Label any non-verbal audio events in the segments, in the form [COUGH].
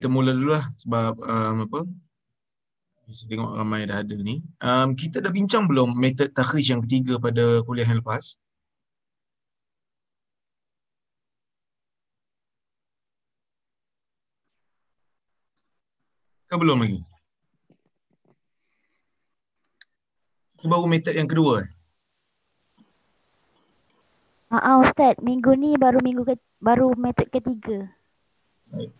kita mula dulu lah sebab um, apa saya tengok ramai dah ada ni. Um, kita dah bincang belum metod takhrij yang ketiga pada kuliah yang lepas? Ke belum lagi? Itu baru metod yang kedua eh? Ah, uh, Ustaz, minggu ni baru minggu ke, baru metod ketiga. Baik.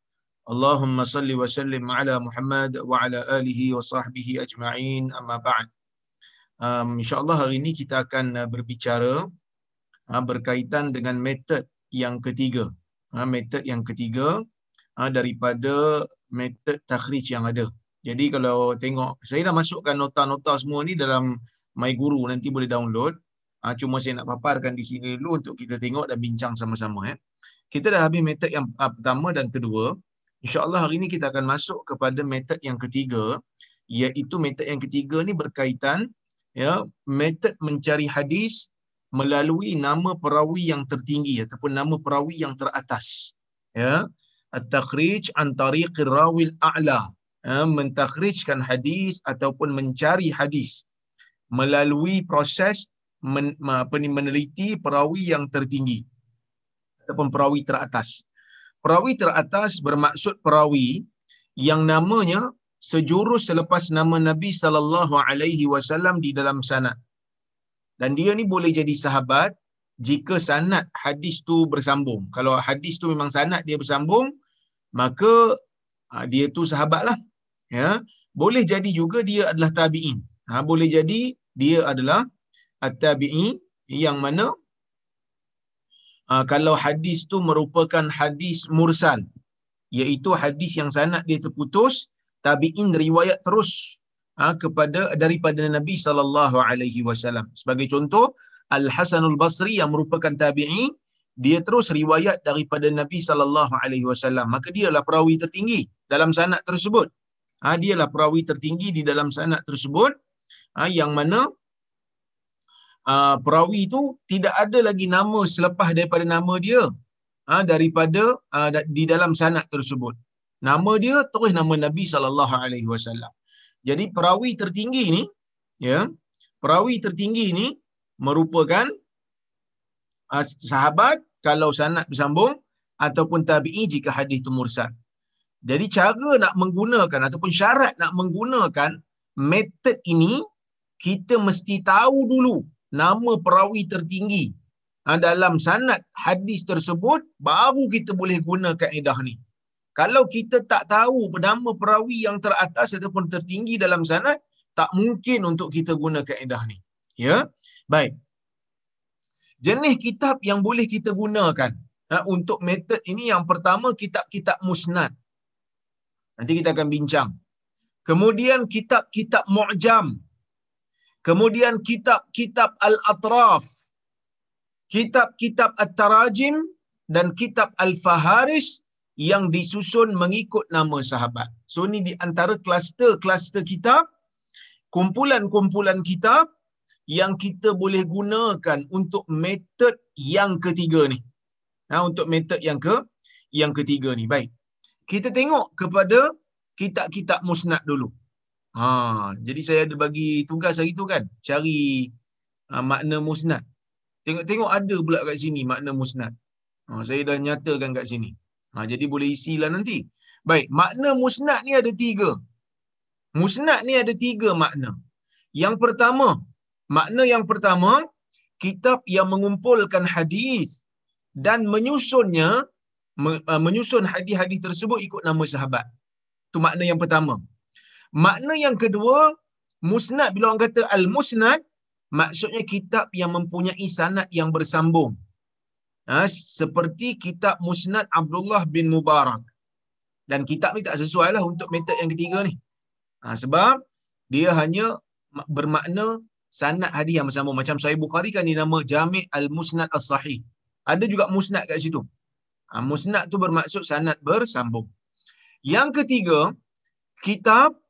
Allahumma salli wa sallim ala Muhammad wa ala alihi wa sahbihi ajma'in. Amma بعد um, InsyaAllah hari ini kita akan uh, berbicara uh, berkaitan dengan metod yang ketiga. Uh, metod yang ketiga uh, daripada metod takhrij yang ada. Jadi kalau tengok saya dah masukkan nota-nota semua ni dalam My Guru. Nanti boleh download. Uh, cuma saya nak paparkan di sini dulu untuk kita tengok dan bincang sama-sama eh. kita dah habis metod yang uh, pertama dan kedua. InsyaAllah hari ini kita akan masuk kepada metod yang ketiga iaitu metod yang ketiga ni berkaitan ya metod mencari hadis melalui nama perawi yang tertinggi ataupun nama perawi yang teratas ya. At-takhrij an tariqir rawil a'la ya, mentakhrijkan hadis ataupun mencari hadis melalui proses men, apa ni meneliti perawi yang tertinggi ataupun perawi teratas Perawi teratas bermaksud perawi yang namanya sejurus selepas nama Nabi sallallahu alaihi wasallam di dalam sanad. Dan dia ni boleh jadi sahabat jika sanad hadis tu bersambung. Kalau hadis tu memang sanad dia bersambung, maka ha, dia tu sahabatlah. Ya. Boleh jadi juga dia adalah tabi'in. Ha, boleh jadi dia adalah at-tabi'i yang mana uh, kalau hadis tu merupakan hadis mursal iaitu hadis yang sanad dia terputus tabi'in riwayat terus uh, kepada daripada Nabi sallallahu alaihi wasallam. Sebagai contoh Al Hasanul Basri yang merupakan tabi'i dia terus riwayat daripada Nabi sallallahu alaihi wasallam. Maka dialah perawi tertinggi dalam sanad tersebut. Ha, dialah perawi tertinggi di dalam sanad tersebut ha, yang mana uh, perawi itu tidak ada lagi nama selepas daripada nama dia uh, daripada uh, di dalam sanad tersebut. Nama dia terus nama Nabi sallallahu alaihi wasallam. Jadi perawi tertinggi ni ya, perawi tertinggi ni merupakan uh, sahabat kalau sanad bersambung ataupun tabi'i jika hadis itu mursal. Jadi cara nak menggunakan ataupun syarat nak menggunakan metod ini kita mesti tahu dulu nama perawi tertinggi ha, dalam sanad hadis tersebut baru kita boleh guna kaedah ni. Kalau kita tak tahu nama perawi yang teratas ataupun tertinggi dalam sanad, tak mungkin untuk kita guna kaedah ni. Ya. Baik. Jenis kitab yang boleh kita gunakan ha, untuk metod ini yang pertama kitab-kitab musnad. Nanti kita akan bincang. Kemudian kitab-kitab mu'jam. Kemudian kitab-kitab Al-Atraf, kitab-kitab At-Tarajim dan kitab Al-Faharis yang disusun mengikut nama sahabat. So ini di antara kluster-kluster kitab, kumpulan-kumpulan kitab yang kita boleh gunakan untuk metod yang ketiga ni. Nah, untuk metod yang ke yang ketiga ni. Baik. Kita tengok kepada kitab-kitab musnad dulu. Ha, jadi saya ada bagi tugas hari tu kan, cari uh, makna musnad. Tengok-tengok ada pula kat sini makna musnad. Ha, saya dah nyatakan kat sini. Ha, jadi boleh isilah nanti. Baik, makna musnad ni ada tiga. Musnad ni ada tiga makna. Yang pertama, makna yang pertama, kitab yang mengumpulkan hadis dan menyusunnya, menyusun hadis-hadis tersebut ikut nama sahabat. Itu makna yang pertama. Makna yang kedua, musnad bila orang kata al-musnad, maksudnya kitab yang mempunyai sanad yang bersambung. Ha, seperti kitab musnad Abdullah bin Mubarak. Dan kitab ni tak sesuai lah untuk metod yang ketiga ni. Ha, sebab dia hanya bermakna sanad hadis yang bersambung. Macam Sahih Bukhari kan dia nama Jami' Al-Musnad As-Sahih. Ada juga musnad kat situ. Ha, musnad tu bermaksud sanad bersambung. Yang ketiga, kitab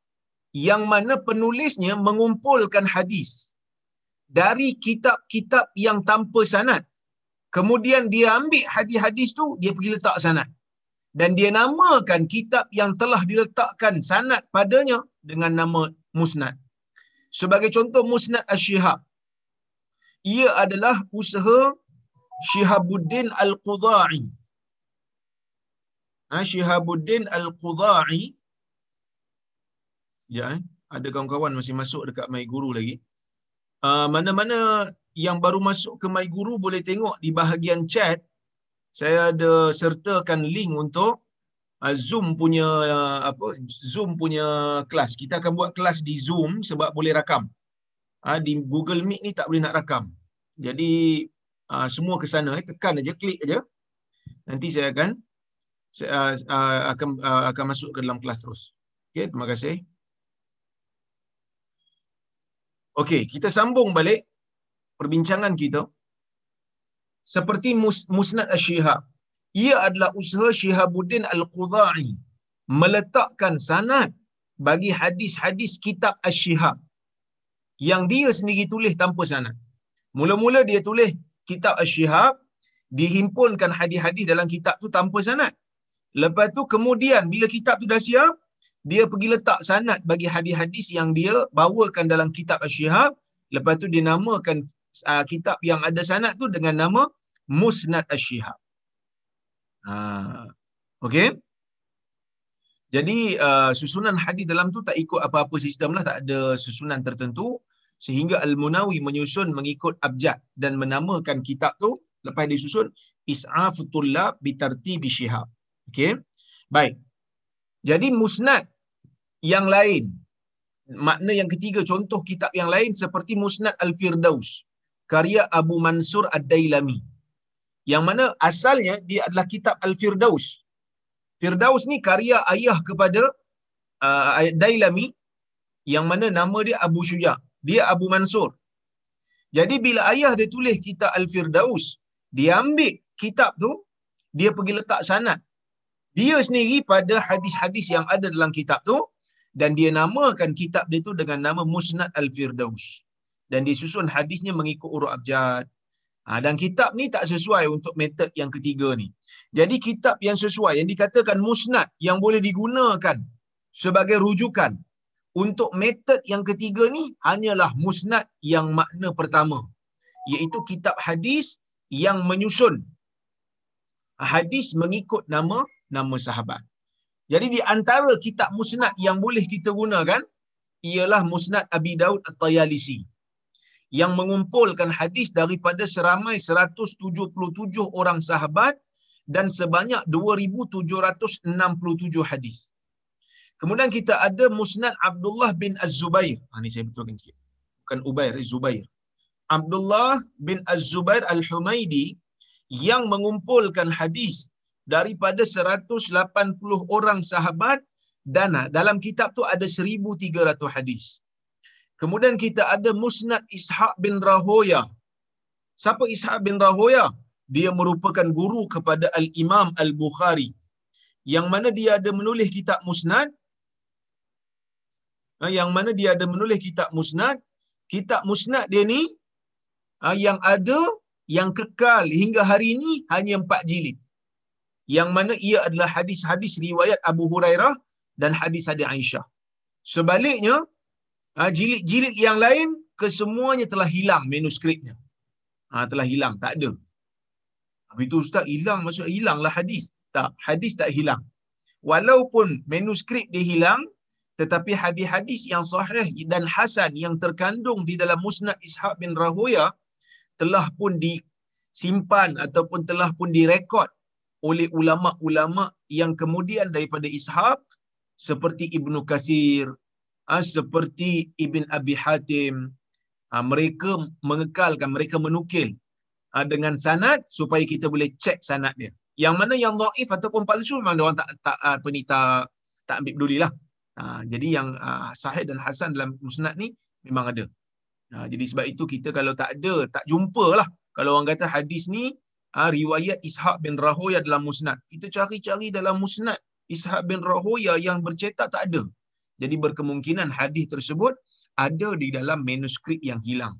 yang mana penulisnya mengumpulkan hadis dari kitab-kitab yang tanpa sanad. Kemudian dia ambil hadis-hadis tu, dia pergi letak sanad. Dan dia namakan kitab yang telah diletakkan sanad padanya dengan nama musnad. Sebagai contoh musnad Ash-Shihab. Ia adalah usaha Shihabuddin Al-Qudha'i. Ha, Shihabuddin Al-Qudha'i. Ya, eh? ada kawan-kawan masih masuk dekat My Guru lagi. Uh, mana-mana yang baru masuk ke My Guru boleh tengok di bahagian chat saya ada sertakan link untuk uh, Zoom punya uh, apa Zoom punya kelas. Kita akan buat kelas di Zoom sebab boleh rakam. Uh, di Google Meet ni tak boleh nak rakam. Jadi uh, semua ke sana eh, tekan aja klik aja. Nanti saya akan saya uh, akan uh, akan masuk ke dalam kelas terus. Okey, terima kasih. Okey, kita sambung balik perbincangan kita. Seperti mus- Musnad Asy-Syihab. Ia adalah usaha Syihabuddin Al-Qudha'i meletakkan sanad bagi hadis-hadis kitab Asy-Syihab yang dia sendiri tulis tanpa sanad. Mula-mula dia tulis kitab Asy-Syihab, dihimpunkan hadis-hadis dalam kitab tu tanpa sanad. Lepas tu kemudian bila kitab tu dah siap, dia pergi letak sanad bagi hadis-hadis yang dia bawakan dalam kitab Asy-Syihab. Lepas tu dia namakan uh, kitab yang ada sanad tu dengan nama Musnad Asy-Syihab. Ha. Okey. Jadi uh, susunan hadis dalam tu tak ikut apa-apa sistem lah, tak ada susunan tertentu sehingga Al-Munawi menyusun mengikut abjad dan menamakan kitab tu lepas disusun Is'afut Tullab bi tartibi Syihab. Okey. Baik. Jadi musnad yang lain makna yang ketiga contoh kitab yang lain seperti Musnad Al-Firdaus karya Abu Mansur Ad-Dailami yang mana asalnya dia adalah kitab Al-Firdaus. Firdaus ni karya ayah kepada uh, Dailami yang mana nama dia Abu Syuja. Dia Abu Mansur. Jadi bila ayah dia tulis kitab Al-Firdaus, dia ambil kitab tu, dia pergi letak sanad. Dia sendiri pada hadis-hadis yang ada dalam kitab tu dan dia namakan kitab dia tu dengan nama Musnad Al-Firdaus. Dan disusun hadisnya mengikut urut abjad. Ha, dan kitab ni tak sesuai untuk metod yang ketiga ni. Jadi kitab yang sesuai, yang dikatakan musnad, yang boleh digunakan sebagai rujukan untuk metod yang ketiga ni hanyalah musnad yang makna pertama. Iaitu kitab hadis yang menyusun hadis mengikut nama nama sahabat. Jadi di antara kitab musnad yang boleh kita gunakan ialah musnad Abi Daud At-Tayalisi yang mengumpulkan hadis daripada seramai 177 orang sahabat dan sebanyak 2767 hadis. Kemudian kita ada Musnad Abdullah bin Az-Zubair. Ha ni saya betulkan sikit. Bukan Ubair, Zubair. Abdullah bin Az-Zubair Al-Humaidi yang mengumpulkan hadis daripada 180 orang sahabat dan dalam kitab tu ada 1300 hadis. Kemudian kita ada Musnad Ishaq bin Rahoya. Siapa Ishaq bin Rahoya? Dia merupakan guru kepada Al-Imam Al-Bukhari. Yang mana dia ada menulis kitab Musnad. Ha, yang mana dia ada menulis kitab Musnad. Kitab Musnad dia ni ha, yang ada, yang kekal hingga hari ini hanya empat jilid. Yang mana ia adalah hadis-hadis riwayat Abu Hurairah dan hadis-hadis Aisyah. Sebaliknya, ha, jilid-jilid yang lain kesemuanya telah hilang manuskripnya. Ha, telah hilang, tak ada. Habis itu Ustaz, hilang maksud hilanglah hadis. Tak, hadis tak hilang. Walaupun manuskrip dia hilang, tetapi hadis-hadis yang sahih dan hasan yang terkandung di dalam Musnad Ishaq bin Rahoya telah pun disimpan ataupun telah pun direkod oleh ulama-ulama yang kemudian daripada Ishaq seperti Ibnu Kathir, ha, seperti Ibn Abi Hatim, ha, mereka mengekalkan, mereka menukil ha, dengan sanad supaya kita boleh cek sanad dia. Yang mana yang dhaif ataupun palsu memang orang tak tak apa ni tak tak ambil pedulilah. Jadi yang sahih dan hasan dalam musnad ni memang ada. Jadi sebab itu kita kalau tak ada, tak jumpa lah. Kalau orang kata hadis ni ha, riwayat Ishaq bin Rahoya dalam musnad. Kita cari-cari dalam musnad Ishaq bin Rahoya yang bercetak tak ada. Jadi berkemungkinan hadis tersebut ada di dalam manuskrip yang hilang.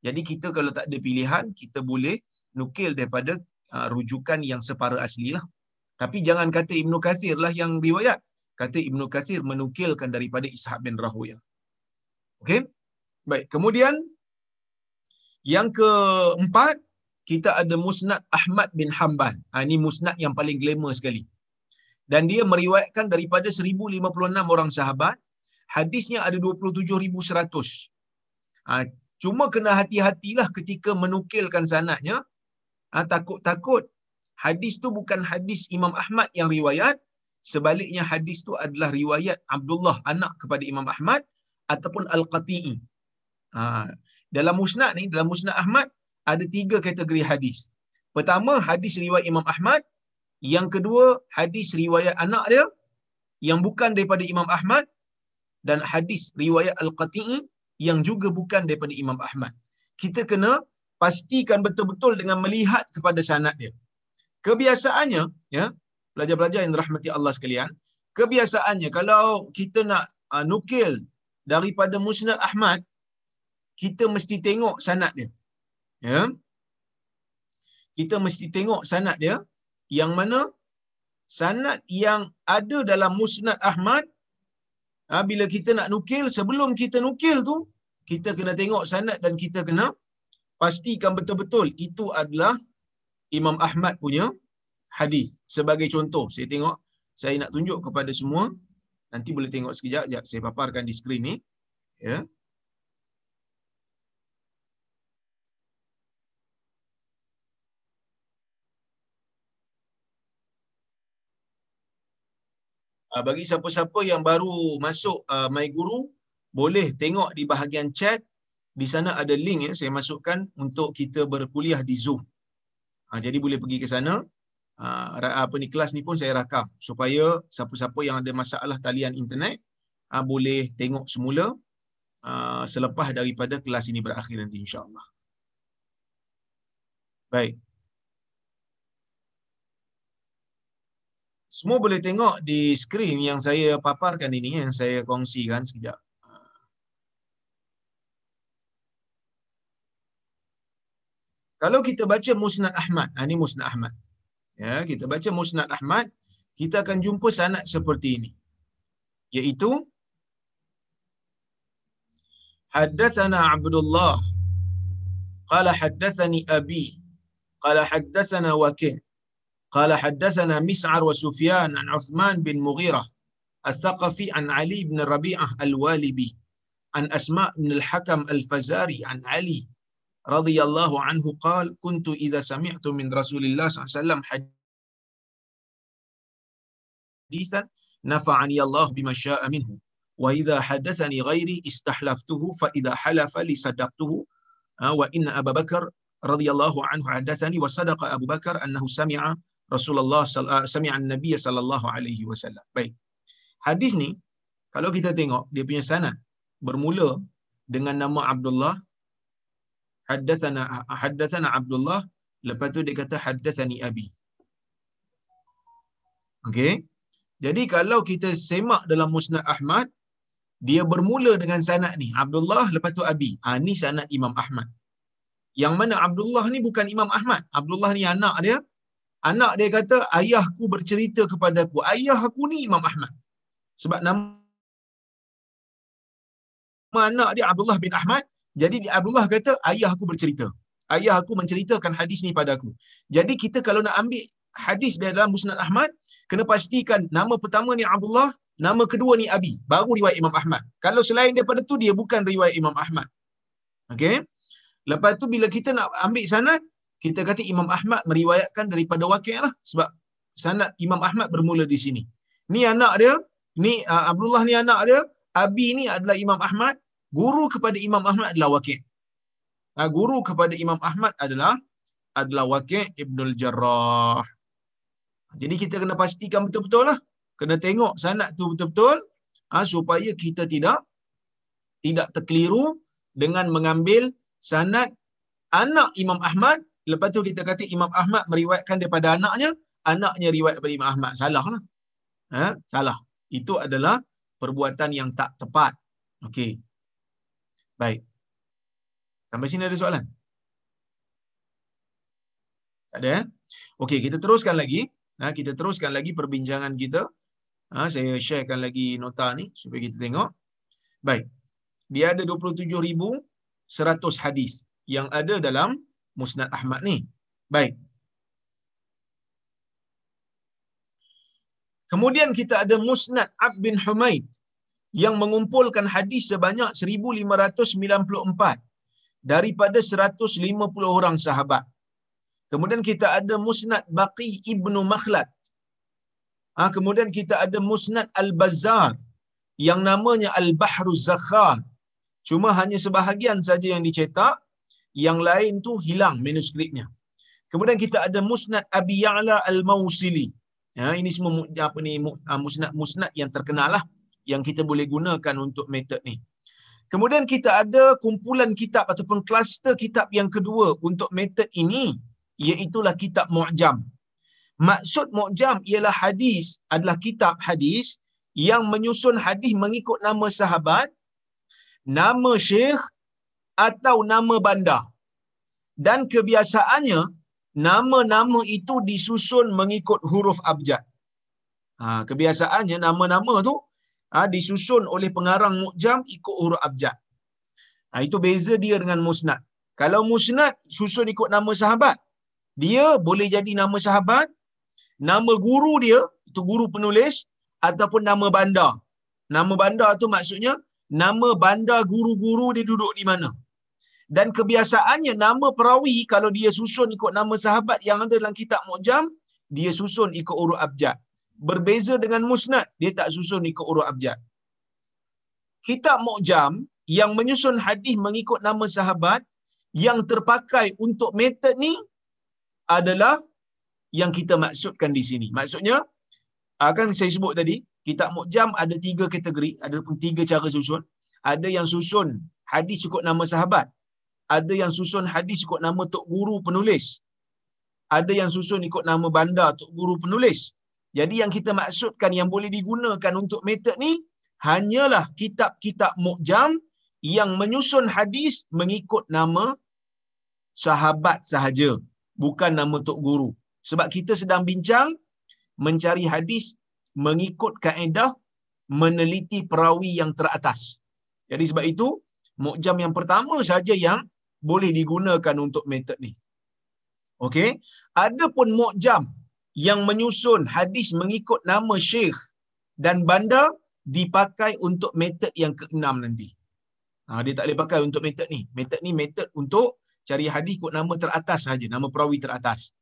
Jadi kita kalau tak ada pilihan, kita boleh nukil daripada uh, rujukan yang separa asli lah. Tapi jangan kata Ibnu Kathir lah yang riwayat. Kata Ibnu Kathir menukilkan daripada Ishaq bin Rahuya. Okey? Baik. Kemudian, yang keempat, kita ada Musnad Ahmad bin Hanbal. Ha, ini musnad yang paling glamour sekali. Dan dia meriwayatkan daripada 1056 orang sahabat. Hadisnya ada 27,100. Ha, cuma kena hati-hatilah ketika menukilkan sanatnya. Ha, takut-takut hadis tu bukan hadis Imam Ahmad yang riwayat, sebaliknya hadis tu adalah riwayat Abdullah anak kepada Imam Ahmad ataupun Al-Qati'i. Ha, dalam musnad ni, dalam musnad Ahmad ada tiga kategori hadis. Pertama, hadis riwayat Imam Ahmad. Yang kedua, hadis riwayat anak dia yang bukan daripada Imam Ahmad dan hadis riwayat Al-Qati'i yang juga bukan daripada Imam Ahmad. Kita kena pastikan betul-betul dengan melihat kepada sanad dia. Kebiasaannya, ya, pelajar-pelajar yang rahmati Allah sekalian, kebiasaannya kalau kita nak uh, nukil daripada Musnad Ahmad, kita mesti tengok sanad dia. Ya. Kita mesti tengok sanad dia yang mana sanad yang ada dalam Musnad Ahmad ha, bila kita nak nukil sebelum kita nukil tu kita kena tengok sanad dan kita kena pastikan betul-betul itu adalah Imam Ahmad punya hadis. Sebagai contoh, saya tengok, saya nak tunjuk kepada semua, nanti boleh tengok sekejap, sekejap saya paparkan di skrin ni. Ya. Ah, bagi siapa-siapa yang baru masuk uh, My Guru, boleh tengok di bahagian chat, di sana ada link yang saya masukkan untuk kita berkuliah di Zoom. Ha, jadi boleh pergi ke sana. Ha, apa ni kelas ni pun saya rakam supaya siapa-siapa yang ada masalah talian internet ha, boleh tengok semula ha, selepas daripada kelas ini berakhir nanti insya-Allah. Baik. Semua boleh tengok di skrin yang saya paparkan ini yang saya kongsikan sekejap. Kalau kita baca Musnad Ahmad, ha, ini Musnad Ahmad. Ya, kita baca Musnad Ahmad, kita akan jumpa sanad seperti ini. Iaitu Haddatsana Abdullah qala haddatsani abi qala haddatsana Waqi' قال حدثنا مسعر وسفيان عن عثمان بن مغيرة الثقفي عن علي بن ربيعة الوالبي عن أسماء بن الحكم الفزاري عن علي رضي الله عنه قال كنت إذا سمعت من رسول الله صلى الله عليه وسلم حديثا نفعني الله بما شاء منه وإذا حدثني غيري استحلفته فإذا حلف لصدقته وإن أبا بكر رضي الله عنه حدثني وصدق أبو بكر أنه سمع Rasulullah uh, ah, sami'an Nabi sallallahu alaihi wasallam. Baik. Hadis ni kalau kita tengok dia punya sanad bermula dengan nama Abdullah haddathana ah, haddathana Abdullah lepas tu dia kata haddathani abi. Okey. Jadi kalau kita semak dalam Musnad Ahmad dia bermula dengan sanad ni Abdullah lepas tu Abi. Ah ha, ni sanad Imam Ahmad. Yang mana Abdullah ni bukan Imam Ahmad. Abdullah ni anak dia anak dia kata ayahku bercerita kepadaku ayah aku ni Imam Ahmad sebab nama anak dia Abdullah bin Ahmad jadi Abdullah kata ayah aku bercerita. Ayah aku menceritakan hadis ni padaku. Jadi kita kalau nak ambil hadis dari dalam Musnad Ahmad, kena pastikan nama pertama ni Abdullah, nama kedua ni Abi. Baru riwayat Imam Ahmad. Kalau selain daripada tu dia bukan riwayat Imam Ahmad. Okey. Lepas tu bila kita nak ambil sanad, kita kata Imam Ahmad meriwayatkan daripada Waqi' lah sebab sanad Imam Ahmad bermula di sini. Ni anak dia, ni uh, Abdullah ni anak dia, Abi ni adalah Imam Ahmad, guru kepada Imam Ahmad adalah Waqi'. Ha, guru kepada Imam Ahmad adalah adalah Waqi' Ibnul Jarrah. Jadi kita kena pastikan betul-betul lah. Kena tengok sanad tu betul-betul. ha, supaya kita tidak tidak terkeliru dengan mengambil sanad anak Imam Ahmad lepas tu kita kata Imam Ahmad meriwayatkan daripada anaknya anaknya riwayat daripada Imam Ahmad. Salah lah ha? salah. Itu adalah perbuatan yang tak tepat. Okey. Baik. Sampai sini ada soalan? Tak ada eh? Okey kita teruskan lagi. Ha, kita teruskan lagi perbincangan kita. Ha, saya sharekan lagi nota ni supaya kita tengok. Baik. Dia ada 27,100 hadis yang ada dalam Musnad Ahmad ni. Baik. Kemudian kita ada Musnad Ab bin Humaid yang mengumpulkan hadis sebanyak 1594 daripada 150 orang sahabat. Kemudian kita ada Musnad Baqi ibnu Makhlad. Ha, kemudian kita ada Musnad Al-Bazzar yang namanya Al-Bahru Zakhar Cuma hanya sebahagian saja yang dicetak, yang lain tu hilang manuskripnya. Kemudian kita ada Musnad Abi Ya'la Al-Mausili. Ya, ini semua apa ni ah, musnad-musnad yang terkenal lah yang kita boleh gunakan untuk metod ni. Kemudian kita ada kumpulan kitab ataupun kluster kitab yang kedua untuk metod ini iaitulah kitab Mu'jam. Maksud Mu'jam ialah hadis adalah kitab hadis yang menyusun hadis mengikut nama sahabat nama syekh atau nama bandar. Dan kebiasaannya, nama-nama itu disusun mengikut huruf abjad. Ha, kebiasaannya, nama-nama tu ha, disusun oleh pengarang mukjam ikut huruf abjad. Ha, itu beza dia dengan musnad. Kalau musnad, susun ikut nama sahabat. Dia boleh jadi nama sahabat, nama guru dia, itu guru penulis, ataupun nama bandar. Nama bandar tu maksudnya, nama bandar guru-guru dia duduk di mana. Dan kebiasaannya nama perawi kalau dia susun ikut nama sahabat yang ada dalam kitab Mu'jam, dia susun ikut urut abjad. Berbeza dengan musnad, dia tak susun ikut urut abjad. Kitab Mu'jam yang menyusun hadis mengikut nama sahabat yang terpakai untuk metod ni adalah yang kita maksudkan di sini. Maksudnya, akan ah, saya sebut tadi, kitab Mu'jam ada tiga kategori, ada pun tiga cara susun. Ada yang susun hadis ikut nama sahabat. Ada yang susun hadis ikut nama tok guru penulis. Ada yang susun ikut nama bandar tok guru penulis. Jadi yang kita maksudkan yang boleh digunakan untuk metod ni hanyalah kitab-kitab Mu'jam yang menyusun hadis mengikut nama sahabat sahaja, bukan nama tok guru. Sebab kita sedang bincang mencari hadis mengikut kaedah meneliti perawi yang teratas. Jadi sebab itu, mukjam yang pertama saja yang boleh digunakan untuk metod ni. Okey, adapun mukjam yang menyusun hadis mengikut nama syekh dan bandar dipakai untuk metod yang keenam nanti. Ha, dia tak boleh pakai untuk metod ni. Metod ni metod untuk cari hadis ikut nama teratas saja, nama perawi teratas.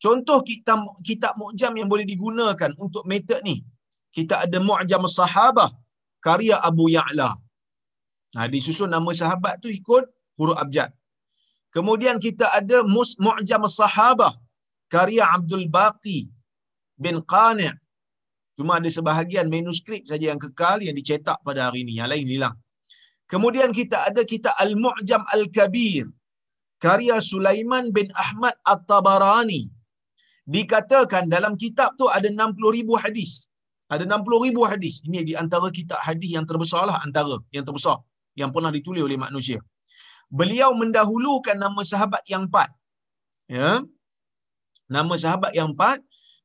Contoh kitab kitab mu'jam yang boleh digunakan untuk metod ni. Kita ada Mu'jam Sahabah karya Abu Ya'la. Nah, disusun nama sahabat tu ikut huruf abjad. Kemudian kita ada Mu'jam Sahabah karya Abdul Baqi bin Qani'. Cuma ada sebahagian manuskrip saja yang kekal yang dicetak pada hari ini. Yang lain hilang. Kemudian kita ada kita Al-Mu'jam Al-Kabir karya Sulaiman bin Ahmad At-Tabarani dikatakan dalam kitab tu ada 60 ribu hadis. Ada 60 ribu hadis. Ini di antara kitab hadis yang terbesar lah antara yang terbesar yang pernah ditulis oleh manusia. Beliau mendahulukan nama sahabat yang empat. Ya. Nama sahabat yang empat.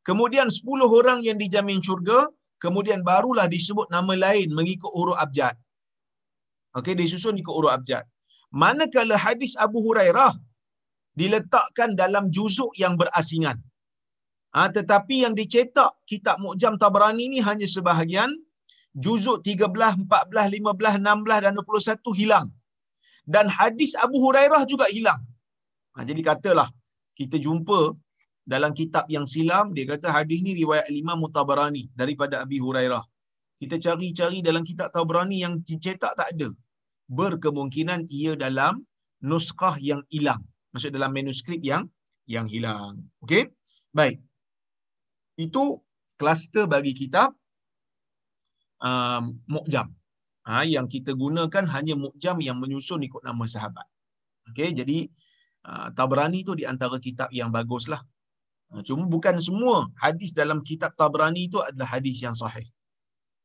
Kemudian 10 orang yang dijamin syurga. Kemudian barulah disebut nama lain mengikut huruf abjad. Okey, disusun ikut huruf abjad. Manakala hadis Abu Hurairah diletakkan dalam juzuk yang berasingan. Ha, tetapi yang dicetak kitab Mu'jam Tabrani ni hanya sebahagian juzuk 13, 14, 15, 16 dan 21 hilang. Dan hadis Abu Hurairah juga hilang. Ha, jadi katalah kita jumpa dalam kitab yang silam dia kata hadis ni riwayat Imam Mutabarani daripada Abi Hurairah. Kita cari-cari dalam kitab Tabrani yang dicetak tak ada. Berkemungkinan ia dalam nuskah yang hilang. Maksud dalam manuskrip yang yang hilang. Okey? Baik. Itu kluster bagi kitab uh, mu'jam. Ha, yang kita gunakan hanya mu'jam yang menyusun ikut nama sahabat. Okey, jadi uh, Tabrani tu di antara kitab yang baguslah. Uh, cuma bukan semua hadis dalam kitab Tabrani itu adalah hadis yang sahih.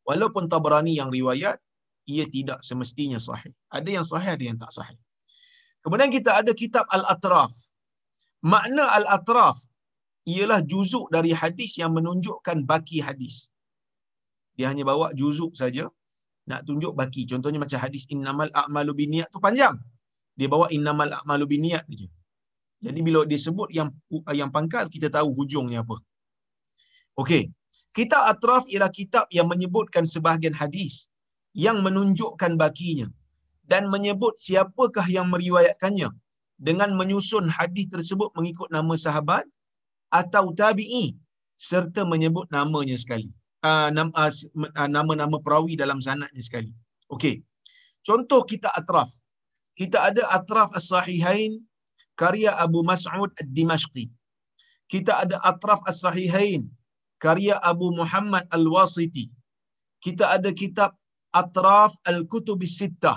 Walaupun Tabrani yang riwayat, ia tidak semestinya sahih. Ada yang sahih, ada yang tak sahih. Kemudian kita ada kitab Al-Atraf. Makna Al-Atraf ialah juzuk dari hadis yang menunjukkan baki hadis. Dia hanya bawa juzuk saja nak tunjuk baki. Contohnya macam hadis innamal a'malu binniyat tu panjang. Dia bawa innamal a'malu binniyat saja. Jadi bila disebut yang yang pangkal kita tahu hujungnya apa. Okey. Kitab Atraf ialah kitab yang menyebutkan sebahagian hadis yang menunjukkan bakinya dan menyebut siapakah yang meriwayatkannya dengan menyusun hadis tersebut mengikut nama sahabat atau tabi'i serta menyebut namanya sekali. Uh, nama-nama perawi dalam sanadnya sekali. Okey. Contoh kita atraf. Kita ada atraf as-sahihain karya Abu Mas'ud ad-Dimashqi. Kita ada atraf as-sahihain karya Abu Muhammad al-Wasiti. Kita ada kitab Atraf Al-Kutub Sittah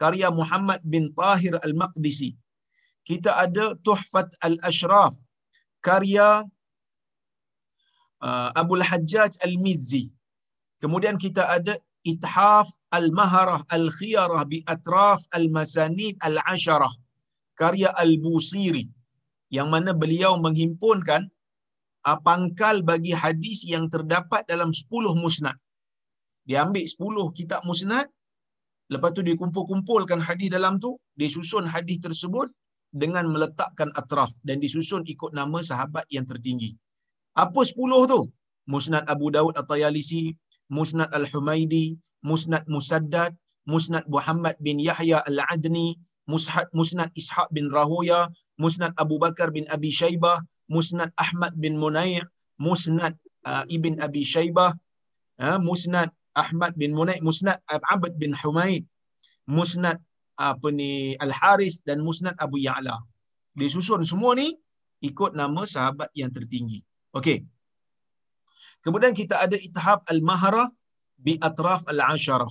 karya Muhammad bin Tahir Al-Maqdisi. Kita ada Tuhfat Al-Ashraf karya uh, Abu Al-Hajjaj Al-Mizzi. Kemudian kita ada Ithaf Al-Maharah Al-Khiyarah bi Atraf Al-Masanid Al-Asharah karya Al-Busiri yang mana beliau menghimpunkan uh, pangkal bagi hadis yang terdapat dalam 10 musnad. Dia ambil 10 kitab musnad, lepas tu dia kumpul-kumpulkan hadis dalam tu, dia susun hadis tersebut dengan meletakkan atraf dan disusun ikut nama sahabat yang tertinggi. Apa sepuluh tu? Musnad Abu Dawud At-Tayalisi, Musnad Al-Humaidi, Musnad Musaddad, Musnad Muhammad bin Yahya Al-Adni, Musnad, Musnad Ishaq bin Rahoya, Musnad Abu Bakar bin Abi Shaybah, Musnad Ahmad bin Munai', Musnad uh, Ibn Abi Shaybah, uh, Musnad Ahmad bin Munai', Musnad Abd bin Humaid, Musnad apa ni Al-Haris dan Musnad Abu Ya'la. Disusun semua ni ikut nama sahabat yang tertinggi. Okey. Kemudian kita ada Ithab Al-Maharah bi Atraf Al-Asharah.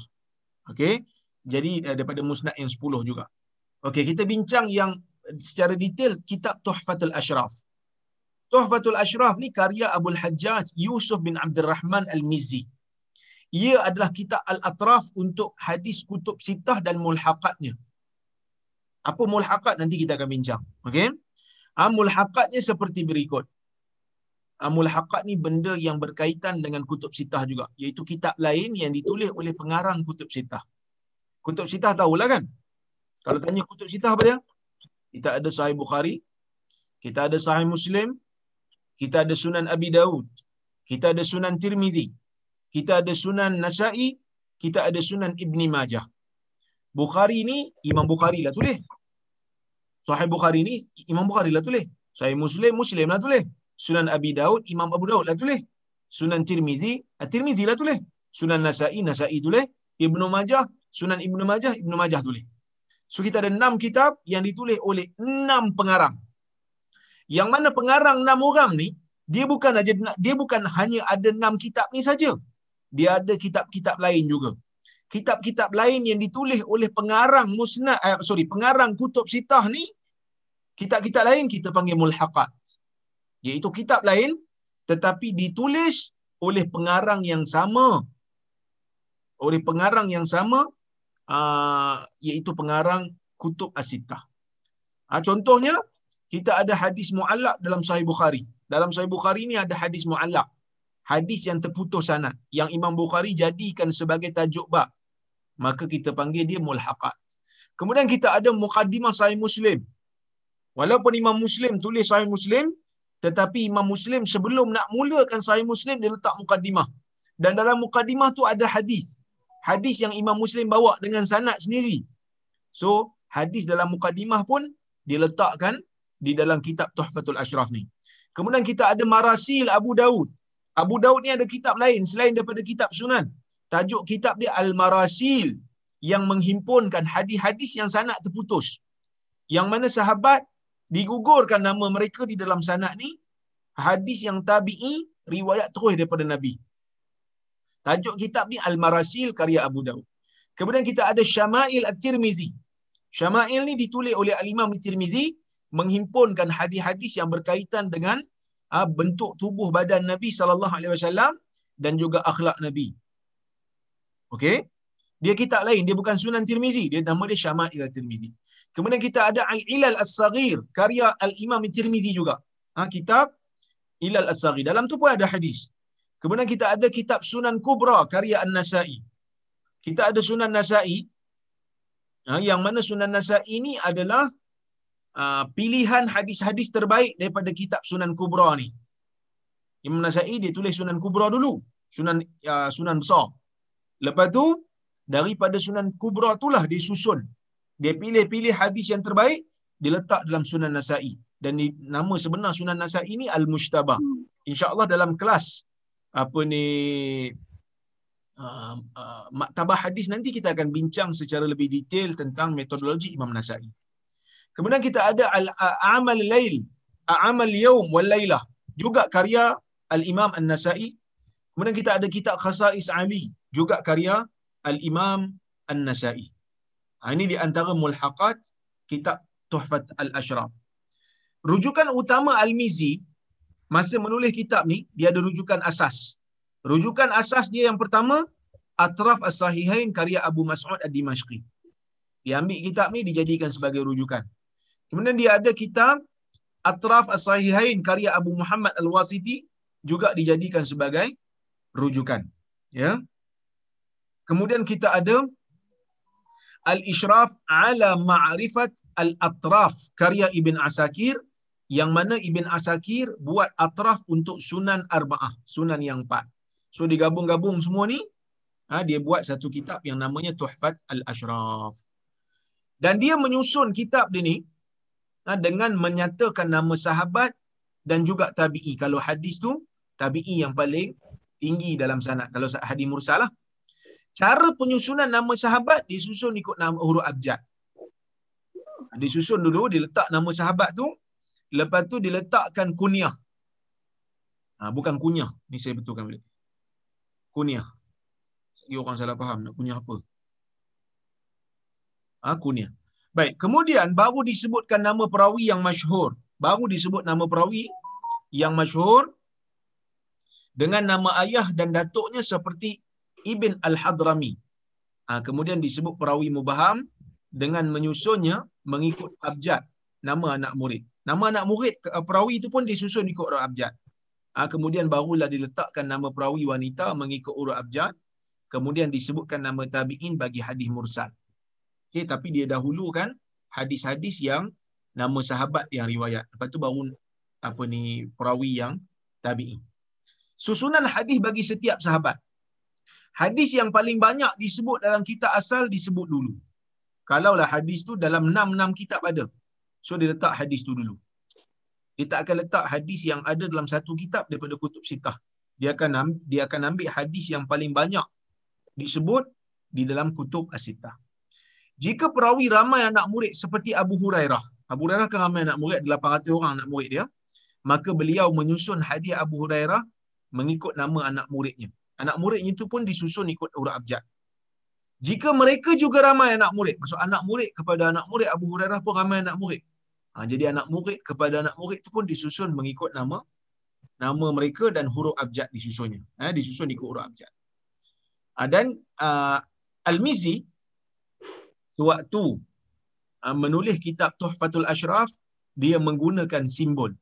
Okey. Jadi eh, daripada Musnad yang 10 juga. Okey, kita bincang yang secara detail kitab Tuhfatul Ashraf. Tuhfatul Ashraf ni karya Abu Al-Hajjaj Yusuf bin Abdul Rahman Al-Mizzi ia adalah kitab Al-Atraf untuk hadis kutub sitah dan mulhaqatnya. Apa mulhaqat nanti kita akan bincang. Okey. Ha, mulhaqatnya seperti berikut. Ha, mulhaqat ni benda yang berkaitan dengan kutub sitah juga. Iaitu kitab lain yang ditulis oleh pengarang kutub sitah. Kutub sitah tahulah kan? Kalau tanya kutub sitah apa dia? Kita ada Sahih Bukhari. Kita ada Sahih Muslim. Kita ada Sunan Abi Daud. Kita ada Sunan Tirmidhi kita ada Sunan Nasa'i, kita ada Sunan Ibni Majah. Bukhari ni Imam Bukhari lah tulis. Sahih Bukhari ni Imam Bukhari lah tulis. Sahih Muslim Muslim lah tulis. Sunan Abi Daud Imam Abu Daud lah tulis. Sunan Tirmizi Tirmizi lah tulis. Sunan Nasa'i Nasa'i tulis. Ibnu Majah Sunan Ibnu Majah Ibnu Majah tulis. So kita ada enam kitab yang ditulis oleh enam pengarang. Yang mana pengarang enam orang ni dia bukan aja dia bukan hanya ada enam kitab ni saja dia ada kitab-kitab lain juga. Kitab-kitab lain yang ditulis oleh pengarang musnad, eh, sorry, pengarang kutub sitah ni, kitab-kitab lain kita panggil mulhaqat. Iaitu kitab lain tetapi ditulis oleh pengarang yang sama. Oleh pengarang yang sama, uh, iaitu pengarang kutub asitah. Uh, contohnya, kita ada hadis mu'allak dalam Sahih Bukhari. Dalam Sahih Bukhari ni ada hadis mu'allak hadis yang terputus sanad yang Imam Bukhari jadikan sebagai tajuk bab maka kita panggil dia mulhaqat kemudian kita ada muqaddimah sahih muslim walaupun Imam Muslim tulis sahih muslim tetapi Imam Muslim sebelum nak mulakan sahih muslim dia letak muqaddimah dan dalam muqaddimah tu ada hadis. Hadis yang Imam Muslim bawa dengan sanad sendiri. So hadis dalam muqaddimah pun diletakkan di dalam kitab Tuhfatul Ashraf ni. Kemudian kita ada marasil Abu Daud. Abu Daud ni ada kitab lain selain daripada kitab Sunan. Tajuk kitab dia Al-Marasil yang menghimpunkan hadis-hadis yang sanad terputus. Yang mana sahabat digugurkan nama mereka di dalam sanad ni hadis yang tabi'i riwayat terus daripada Nabi. Tajuk kitab ni Al-Marasil karya Abu Daud. Kemudian kita ada Syama'il At-Tirmizi. Syama'il ni ditulis oleh Al-Imam At-Tirmizi menghimpunkan hadis-hadis yang berkaitan dengan uh, bentuk tubuh badan Nabi sallallahu alaihi wasallam dan juga akhlak Nabi. Okey? Dia kitab lain, dia bukan Sunan Tirmizi, dia nama dia Syama'il At-Tirmizi. Kemudian kita ada Al-Ilal As-Saghir karya Al-Imam At-Tirmizi juga. Ha, kitab Ilal As-Saghir. Dalam tu pun ada hadis. Kemudian kita ada kitab Sunan Kubra karya An-Nasai. Kita ada Sunan Nasai. Ha, yang mana Sunan Nasai ini adalah uh, pilihan hadis-hadis terbaik daripada kitab Sunan Kubra ni. Imam Nasai dia tulis Sunan Kubra dulu. Sunan uh, Sunan besar. Lepas tu daripada Sunan Kubra itulah dia susun. Dia pilih-pilih hadis yang terbaik, dia letak dalam Sunan Nasai. Dan ni, nama sebenar Sunan Nasai ini Al-Mushtabah. InsyaAllah dalam kelas apa ni uh, uh, maktabah hadis nanti kita akan bincang secara lebih detail tentang metodologi Imam Nasai. Kemudian kita ada Al-Amal Lail, Al-Amal Yawm wal Lailah, juga karya Al-Imam An-Nasai. Kemudian kita ada kitab Khasais Ali, juga karya Al-Imam An-Nasai. Ha, ini di antara mulhaqat kitab Tuhfat Al-Ashraf. Rujukan utama Al-Mizi masa menulis kitab ni dia ada rujukan asas. Rujukan asas dia yang pertama Atraf As-Sahihain karya Abu Mas'ud Ad-Dimashqi. Dia ambil kitab ni dijadikan sebagai rujukan. Kemudian dia ada kitab Atraf As-Sahihain karya Abu Muhammad Al-Wasiti juga dijadikan sebagai rujukan. Ya. Kemudian kita ada Al-Ishraf ala Ma'rifat Al-Atraf karya Ibn Asakir yang mana Ibn Asakir buat atraf untuk sunan arba'ah, sunan yang empat. So digabung-gabung semua ni, ha, dia buat satu kitab yang namanya Tuhfat Al-Ashraf. Dan dia menyusun kitab dia ni ha, dengan menyatakan nama sahabat dan juga tabi'i. Kalau hadis tu, tabi'i yang paling tinggi dalam sanad. Kalau hadis mursal lah. Cara penyusunan nama sahabat disusun ikut nama huruf abjad. Disusun dulu, diletak nama sahabat tu, Lepas tu diletakkan kunyah. Ha, bukan kunyah. Ni saya betulkan balik. Kunyah. Ini orang salah faham nak kunyah apa. Ha, kunyah. Baik, kemudian baru disebutkan nama perawi yang masyhur. Baru disebut nama perawi yang masyhur dengan nama ayah dan datuknya seperti Ibn Al-Hadrami. Ha, kemudian disebut perawi mubaham dengan menyusunnya mengikut abjad nama anak murid. Nama anak murid uh, perawi itu pun disusun ikut urut abjad. Ha, kemudian barulah diletakkan nama perawi wanita mengikut urut abjad. Kemudian disebutkan nama tabi'in bagi hadis mursal. Okay, tapi dia dahulukan hadis-hadis yang nama sahabat yang riwayat. Lepas tu baru apa ni perawi yang tabi'in. Susunan hadis bagi setiap sahabat. Hadis yang paling banyak disebut dalam kitab asal disebut dulu. Kalaulah hadis tu dalam 6-6 kitab ada. So dia letak hadis tu dulu. Dia tak akan letak hadis yang ada dalam satu kitab daripada kutub sitah. Dia akan dia akan ambil hadis yang paling banyak disebut di dalam kutub asitah. Jika perawi ramai anak murid seperti Abu Hurairah, Abu Hurairah kan ramai anak murid, 800 orang anak murid dia, maka beliau menyusun hadis Abu Hurairah mengikut nama anak muridnya. Anak muridnya itu pun disusun ikut urut abjad. Jika mereka juga ramai anak murid, maksud anak murid kepada anak murid Abu Hurairah pun ramai anak murid. Ha, jadi anak murid kepada anak murid itu pun disusun mengikut nama nama mereka dan huruf abjad disusunnya. Ha, disusun ikut huruf abjad. Ha, dan uh, Al-Mizi sewaktu uh, menulis kitab Tuhfatul Ashraf, dia menggunakan simbol.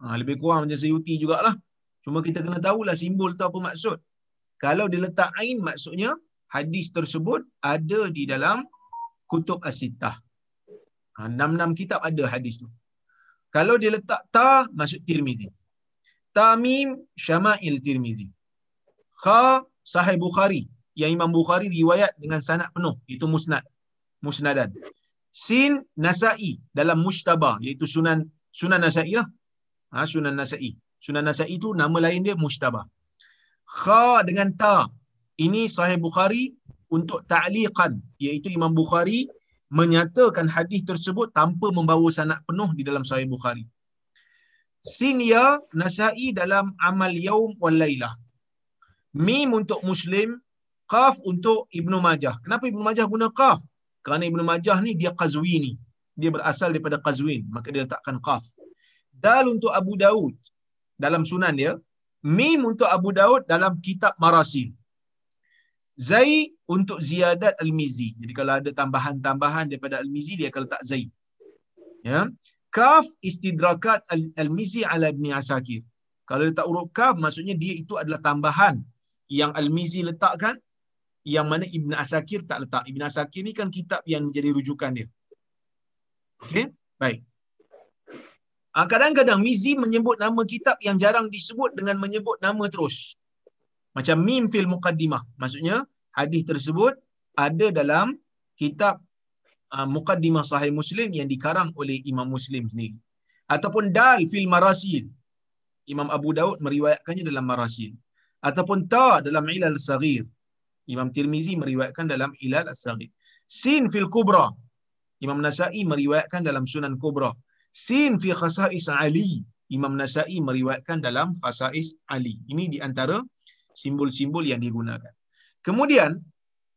Ha, lebih kurang macam Sayuti jugalah. Cuma kita kena tahulah simbol tu apa maksud. Kalau diletak ain maksudnya hadis tersebut ada di dalam kutub asitah. Ha, enam-enam kitab ada hadis tu. Kalau dia letak ta, masuk Tirmizi. Tamim, Syama'il Tirmizi. Kha, Sahih Bukhari. Yang Imam Bukhari riwayat dengan sanad penuh. Itu musnad. Musnadan. Sin, Nasa'i. Dalam Mushtaba. Iaitu Sunan Sunan Nasa'i lah. Ha, Sunan Nasa'i. Sunan Nasa'i itu nama lain dia Mushtaba. Kha dengan ta. Ini Sahih Bukhari untuk ta'liqan. Iaitu Imam Bukhari menyatakan hadis tersebut tanpa membawa sanad penuh di dalam Sahih Bukhari. Sin ya Nasa'i dalam amal yaum wal lailah. Mim untuk Muslim, Qaf untuk Ibnu Majah. Kenapa Ibnu Majah guna Qaf? Kerana Ibnu Majah ni dia Qazwini. Dia berasal daripada Qazwin, maka dia letakkan Qaf. Dal untuk Abu Daud dalam sunan dia, Mim untuk Abu Daud dalam kitab Marasil. Zai untuk ziyadat Al-Mizi. Jadi kalau ada tambahan-tambahan daripada Al-Mizi, dia akan letak Zai. Ya. Kaf istidrakat Al-Mizi ala Ibn Asakir. Kalau letak huruf kaf, maksudnya dia itu adalah tambahan yang Al-Mizi letakkan, yang mana Ibn Asakir tak letak. Ibn Asakir ni kan kitab yang menjadi rujukan dia. Okey, baik. Ah, kadang-kadang Mizi menyebut nama kitab yang jarang disebut dengan menyebut nama terus. Macam mim fil muqaddimah. Maksudnya hadis tersebut ada dalam kitab uh, muqaddimah sahih Muslim yang dikarang oleh Imam Muslim sendiri. Ataupun dal fil marasil. Imam Abu Daud meriwayatkannya dalam marasil. Ataupun ta dalam ilal saghir. Imam Tirmizi meriwayatkan dalam ilal saghir. Sin fil kubra. Imam Nasa'i meriwayatkan dalam Sunan Kubra. Sin fi khasa'is Ali. Imam Nasa'i meriwayatkan dalam khasa'is Ali. Ini di antara simbol-simbol yang digunakan. Kemudian,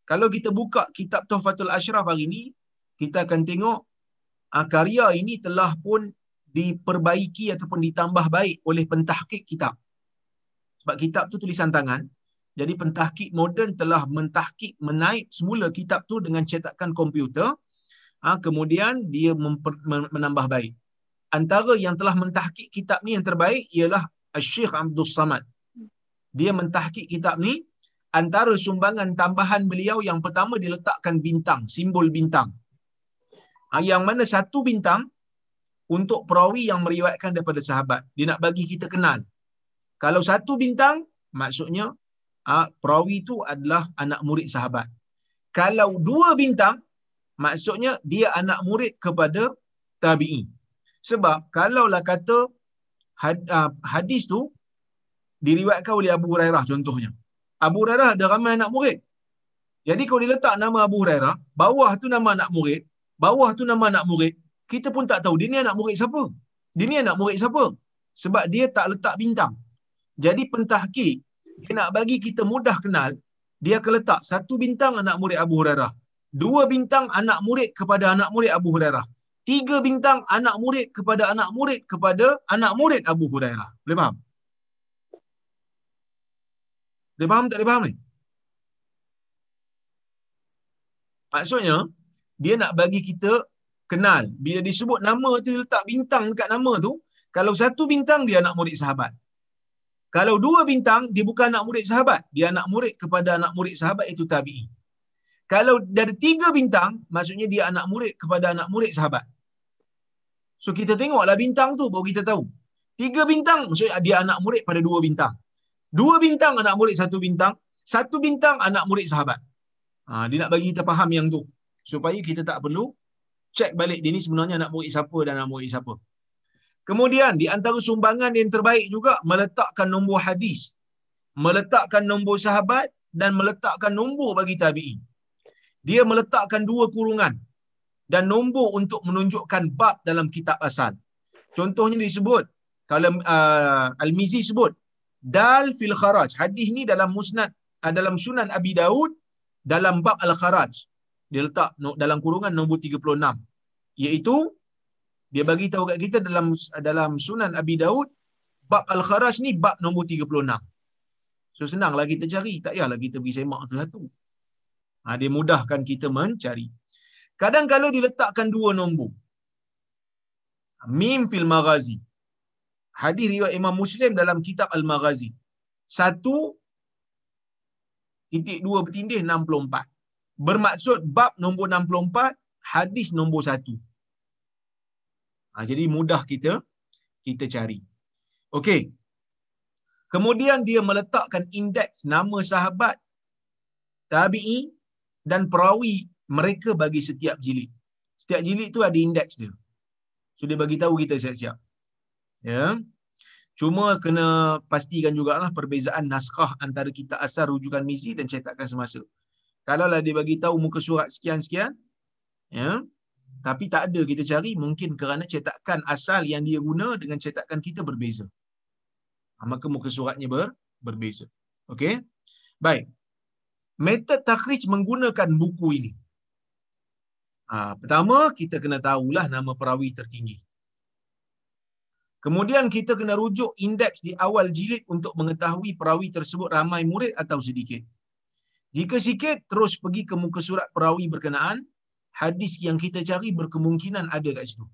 kalau kita buka kitab Tuhfatul Ashraf hari ini, kita akan tengok uh, karya ini telah pun diperbaiki ataupun ditambah baik oleh pentahkik kitab. Sebab kitab tu tulisan tangan, jadi pentahkik moden telah mentahkik menaik semula kitab tu dengan cetakan komputer, ha, kemudian dia memper, menambah baik. Antara yang telah mentahkik kitab ni yang terbaik ialah Syekh Abdul Samad. Dia mentahkik kitab ni antara sumbangan tambahan beliau yang pertama diletakkan bintang, simbol bintang. Ha, yang mana satu bintang untuk perawi yang meriwayatkan daripada sahabat. Dia nak bagi kita kenal. Kalau satu bintang, maksudnya ha, perawi itu adalah anak murid sahabat. Kalau dua bintang, maksudnya dia anak murid kepada tabi'i. Sebab kalaulah kata ha, hadis tu diriwayatkan oleh Abu Hurairah contohnya. Abu Hurairah ada ramai anak murid. Jadi kalau diletak nama Abu Hurairah, bawah tu nama anak murid, bawah tu nama anak murid, kita pun tak tahu dia ni anak murid siapa. Dia ni anak murid siapa? Sebab dia tak letak bintang. Jadi pentahkik, dia nak bagi kita mudah kenal, dia akan letak satu bintang anak murid Abu Hurairah. Dua bintang anak murid kepada anak murid Abu Hurairah. Tiga bintang anak murid kepada anak murid kepada anak murid Abu Hurairah. Boleh faham? Dia faham tak dia faham ni? Maksudnya, dia nak bagi kita kenal. Bila disebut nama tu, dia letak bintang dekat nama tu. Kalau satu bintang, dia anak murid sahabat. Kalau dua bintang, dia bukan anak murid sahabat. Dia anak murid kepada anak murid sahabat, itu tabi'i. Kalau dari tiga bintang, maksudnya dia anak murid kepada anak murid sahabat. So kita tengoklah bintang tu, baru kita tahu. Tiga bintang, maksudnya dia anak murid pada dua bintang. Dua bintang anak murid satu bintang, satu bintang anak murid sahabat. Ha, dia nak bagi kita faham yang tu. Supaya kita tak perlu cek balik dia ni sebenarnya anak murid siapa dan anak murid siapa. Kemudian di antara sumbangan yang terbaik juga meletakkan nombor hadis, meletakkan nombor sahabat dan meletakkan nombor bagi tabi'i. Dia meletakkan dua kurungan dan nombor untuk menunjukkan bab dalam kitab asal. Contohnya disebut kalau uh, Al-Mizi sebut dal fil kharaj. Hadis ni dalam musnad uh, dalam sunan Abi Daud dalam bab al-kharaj. Dia letak dalam kurungan nombor 36. Iaitu dia bagi tahu kat kita dalam dalam sunan Abi Daud bab al-kharaj ni bab nombor 36. So senanglah kita cari, tak payahlah kita pergi semak satu-satu. Ha, dia mudahkan kita mencari. Kadang kalau diletakkan dua nombor. Mim fil maghazi. Hadis riwayat Imam Muslim dalam kitab Al-Maghazi. Satu titik dua bertindih 64. Bermaksud bab nombor 64, hadis nombor satu. Ha, jadi mudah kita kita cari. Okey. Kemudian dia meletakkan indeks nama sahabat tabi'i dan perawi mereka bagi setiap jilid. Setiap jilid tu ada indeks dia. So dia bagi tahu kita siap-siap. Ya. Cuma kena pastikan jugalah perbezaan naskah antara kitab asal rujukan misi dan cetakan semasa. Kalaulah dia bagi tahu muka surat sekian-sekian, ya, tapi tak ada kita cari mungkin kerana cetakan asal yang dia guna dengan cetakan kita berbeza. Ha, maka muka suratnya ber, berbeza. Okey. Baik. Metod takhrij menggunakan buku ini. Ha, pertama, kita kena tahulah nama perawi tertinggi. Kemudian kita kena rujuk indeks di awal jilid untuk mengetahui perawi tersebut ramai murid atau sedikit. Jika sikit, terus pergi ke muka surat perawi berkenaan. Hadis yang kita cari berkemungkinan ada kat situ.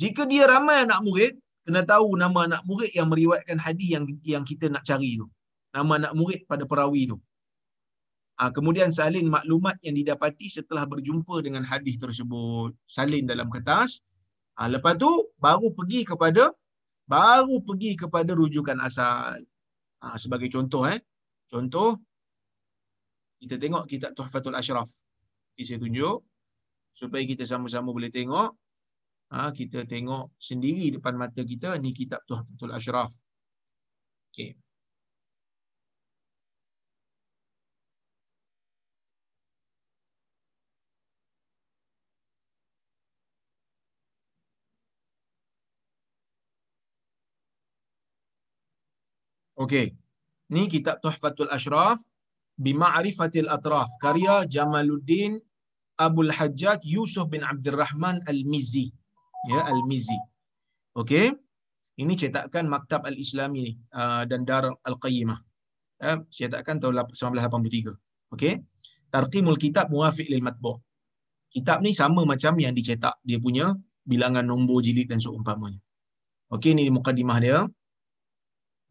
Jika dia ramai anak murid, kena tahu nama anak murid yang meriwayatkan hadis yang yang kita nak cari tu. Nama anak murid pada perawi tu. Ha, kemudian salin maklumat yang didapati setelah berjumpa dengan hadis tersebut. Salin dalam kertas. Ha, lepas tu baru pergi kepada baru pergi kepada rujukan asal. Ha, sebagai contoh eh. Contoh kita tengok kitab Tuhfatul Ashraf. Nanti saya tunjuk supaya kita sama-sama boleh tengok. Ha, kita tengok sendiri depan mata kita ni kitab Tuhfatul Ashraf. Okey. Okey. Ni kitab Tuhfatul Ashraf Bima'rifatil Atraf karya Jamaluddin Abdul Hajjaj Yusuf bin Abdul Rahman Al-Mizzi. Ya, Al-Mizzi. Okey. Ini cetakan Maktab Al-Islami uh, dan Dar Al-Qayyimah. Uh, cetakan tahun 1983. Okey. Tarqimul kitab muwafiq lil matbu'. Kitab ni sama macam yang dicetak. Dia punya bilangan nombor jilid dan seumpamanya. Okey, ni mukadimah dia.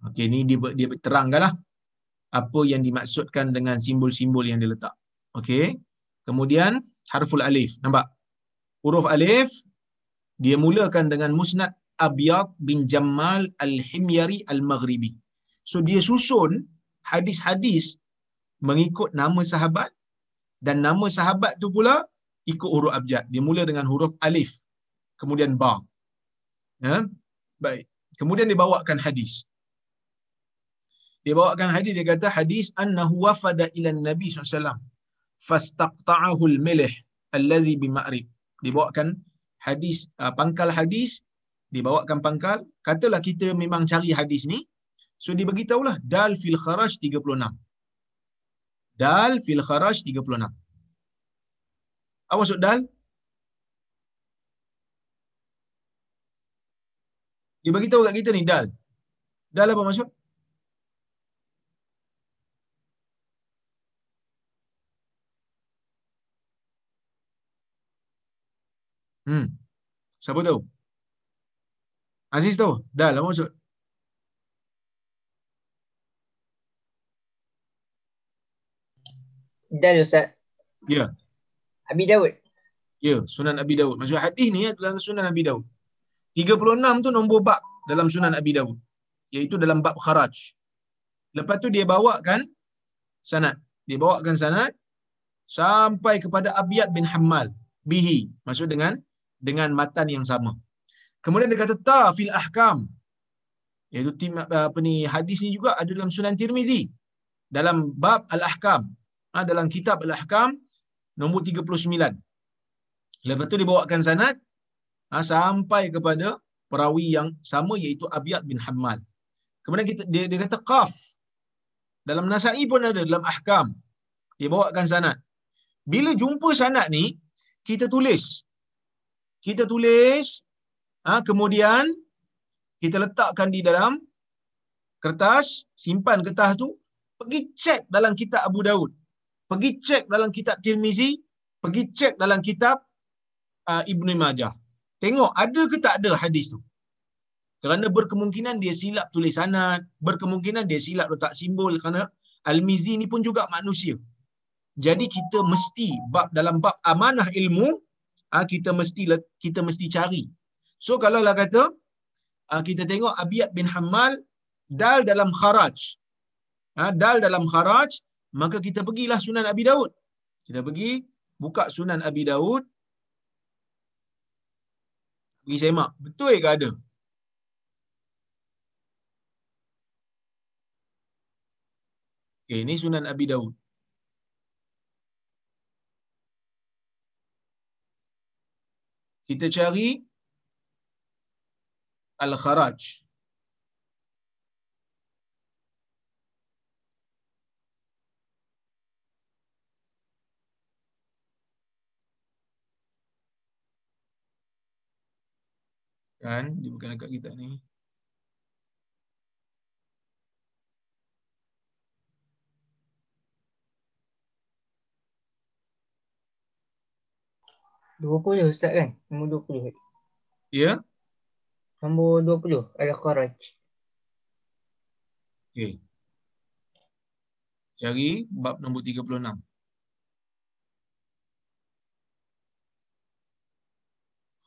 Okey, ni dia, dia terangkanlah apa yang dimaksudkan dengan simbol-simbol yang dia letak. Okey. Kemudian harful alif. Nampak? Huruf alif dia mulakan dengan musnad Abiyad bin Jamal Al-Himyari Al-Maghribi. So dia susun hadis-hadis mengikut nama sahabat dan nama sahabat tu pula ikut huruf abjad. Dia mula dengan huruf alif. Kemudian ba. Ya? Baik. Kemudian dia bawakan hadis dia bawakan hadis dia kata hadis annahu wafada ila nabi SAW fastaqta'ahu al-milh alladhi bima'rib. Dia bawakan hadis uh, pangkal hadis dia bawakan pangkal katalah kita memang cari hadis ni. So dia bagi tahulah dal fil kharaj 36 dal fil kharaj 36 apa maksud dal? Dia tahu kat kita ni dal. Dal apa maksud Hmm. Siapa tahu? Aziz tahu? Dah lama maksud. Dah Ustaz. Ya. Abi Dawud. Ya, Sunan Abi Dawud. Maksud hadis ni adalah Sunan Abi Dawud. 36 tu nombor bab dalam Sunan Abi Dawud. Iaitu dalam bab kharaj. Lepas tu dia bawakan sanad. Dia bawakan sanad sampai kepada Abiyad bin Hammal. Bihi. Maksud dengan dengan matan yang sama. Kemudian dia kata ta fil ahkam. Iaitu tim, apa ni hadis ni juga ada dalam Sunan Tirmizi. Dalam bab al-ahkam. Ha, dalam kitab al-ahkam nombor 39. Lepas tu dia bawakan sanad ha, sampai kepada perawi yang sama iaitu Abiyad bin Hammal. Kemudian kita, dia, dia kata qaf. Dalam Nasai pun ada dalam ahkam. Dia bawakan sanad. Bila jumpa sanad ni, kita tulis kita tulis, ha, kemudian kita letakkan di dalam kertas, simpan kertas tu, pergi cek dalam kitab Abu Daud, pergi cek dalam kitab Tirmizi, pergi cek dalam kitab uh, Ibnu Majah. Tengok ada ke tak ada hadis tu. Kerana berkemungkinan dia silap tulis sanad, berkemungkinan dia silap letak simbol kerana Al-Mizi ni pun juga manusia. Jadi kita mesti bab dalam bab amanah ilmu ha, kita mesti kita mesti cari. So kalau lah kata ha, kita tengok Abiyad bin Hammal dal dalam kharaj. Ha, dal dalam kharaj, maka kita pergilah Sunan Abi Daud. Kita pergi buka Sunan Abi Daud. Pergi semak. Betul ke ada? Okay, ini Sunan Abi Daud. kita cari al-kharaj. Kan? Dia bukan dekat kita ni. Dua puluh Ustaz kan? Nombor dua puluh. Ya? Nombor dua puluh. Al-Kharaj. Okey. Cari bab nombor 36.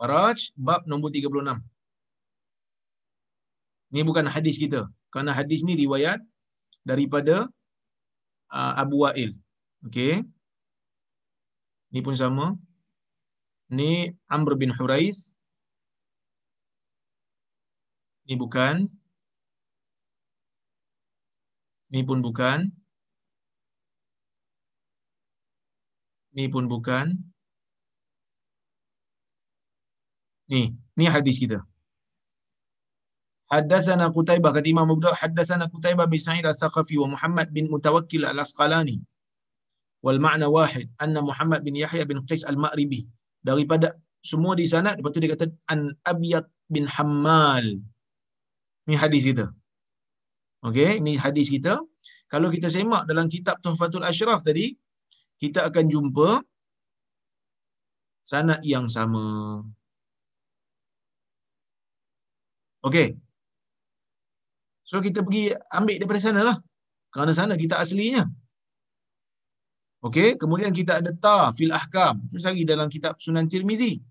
Kharaj bab nombor 36. Ni bukan hadis kita. Kerana hadis ni riwayat daripada uh, Abu Wa'il. Okey. Ni pun sama. Ni Amr bin Huraiz. Ni bukan. Ni pun bukan. Ni pun bukan. Ni, ni hadis kita. Haddatsana Qutaibah kata Imam Abu Dawud haddatsana Qutaibah bin Sa'id Al-Thaqafi wa Muhammad bin Mutawakkil Al-Asqalani. Wal ma'na wahid anna Muhammad bin Yahya bin Qais Al-Ma'ribi daripada semua di sana lepas tu dia kata an Abiyat bin Hammal. Ni hadis kita. Okey, ni hadis kita. Kalau kita semak dalam kitab Tuhfatul Ashraf tadi, kita akan jumpa sanad yang sama. Okey. So kita pergi ambil daripada sana lah. Kerana sana kita aslinya. Okey, kemudian kita ada ta fil ahkam. Terus lagi dalam kitab Sunan Tirmizi.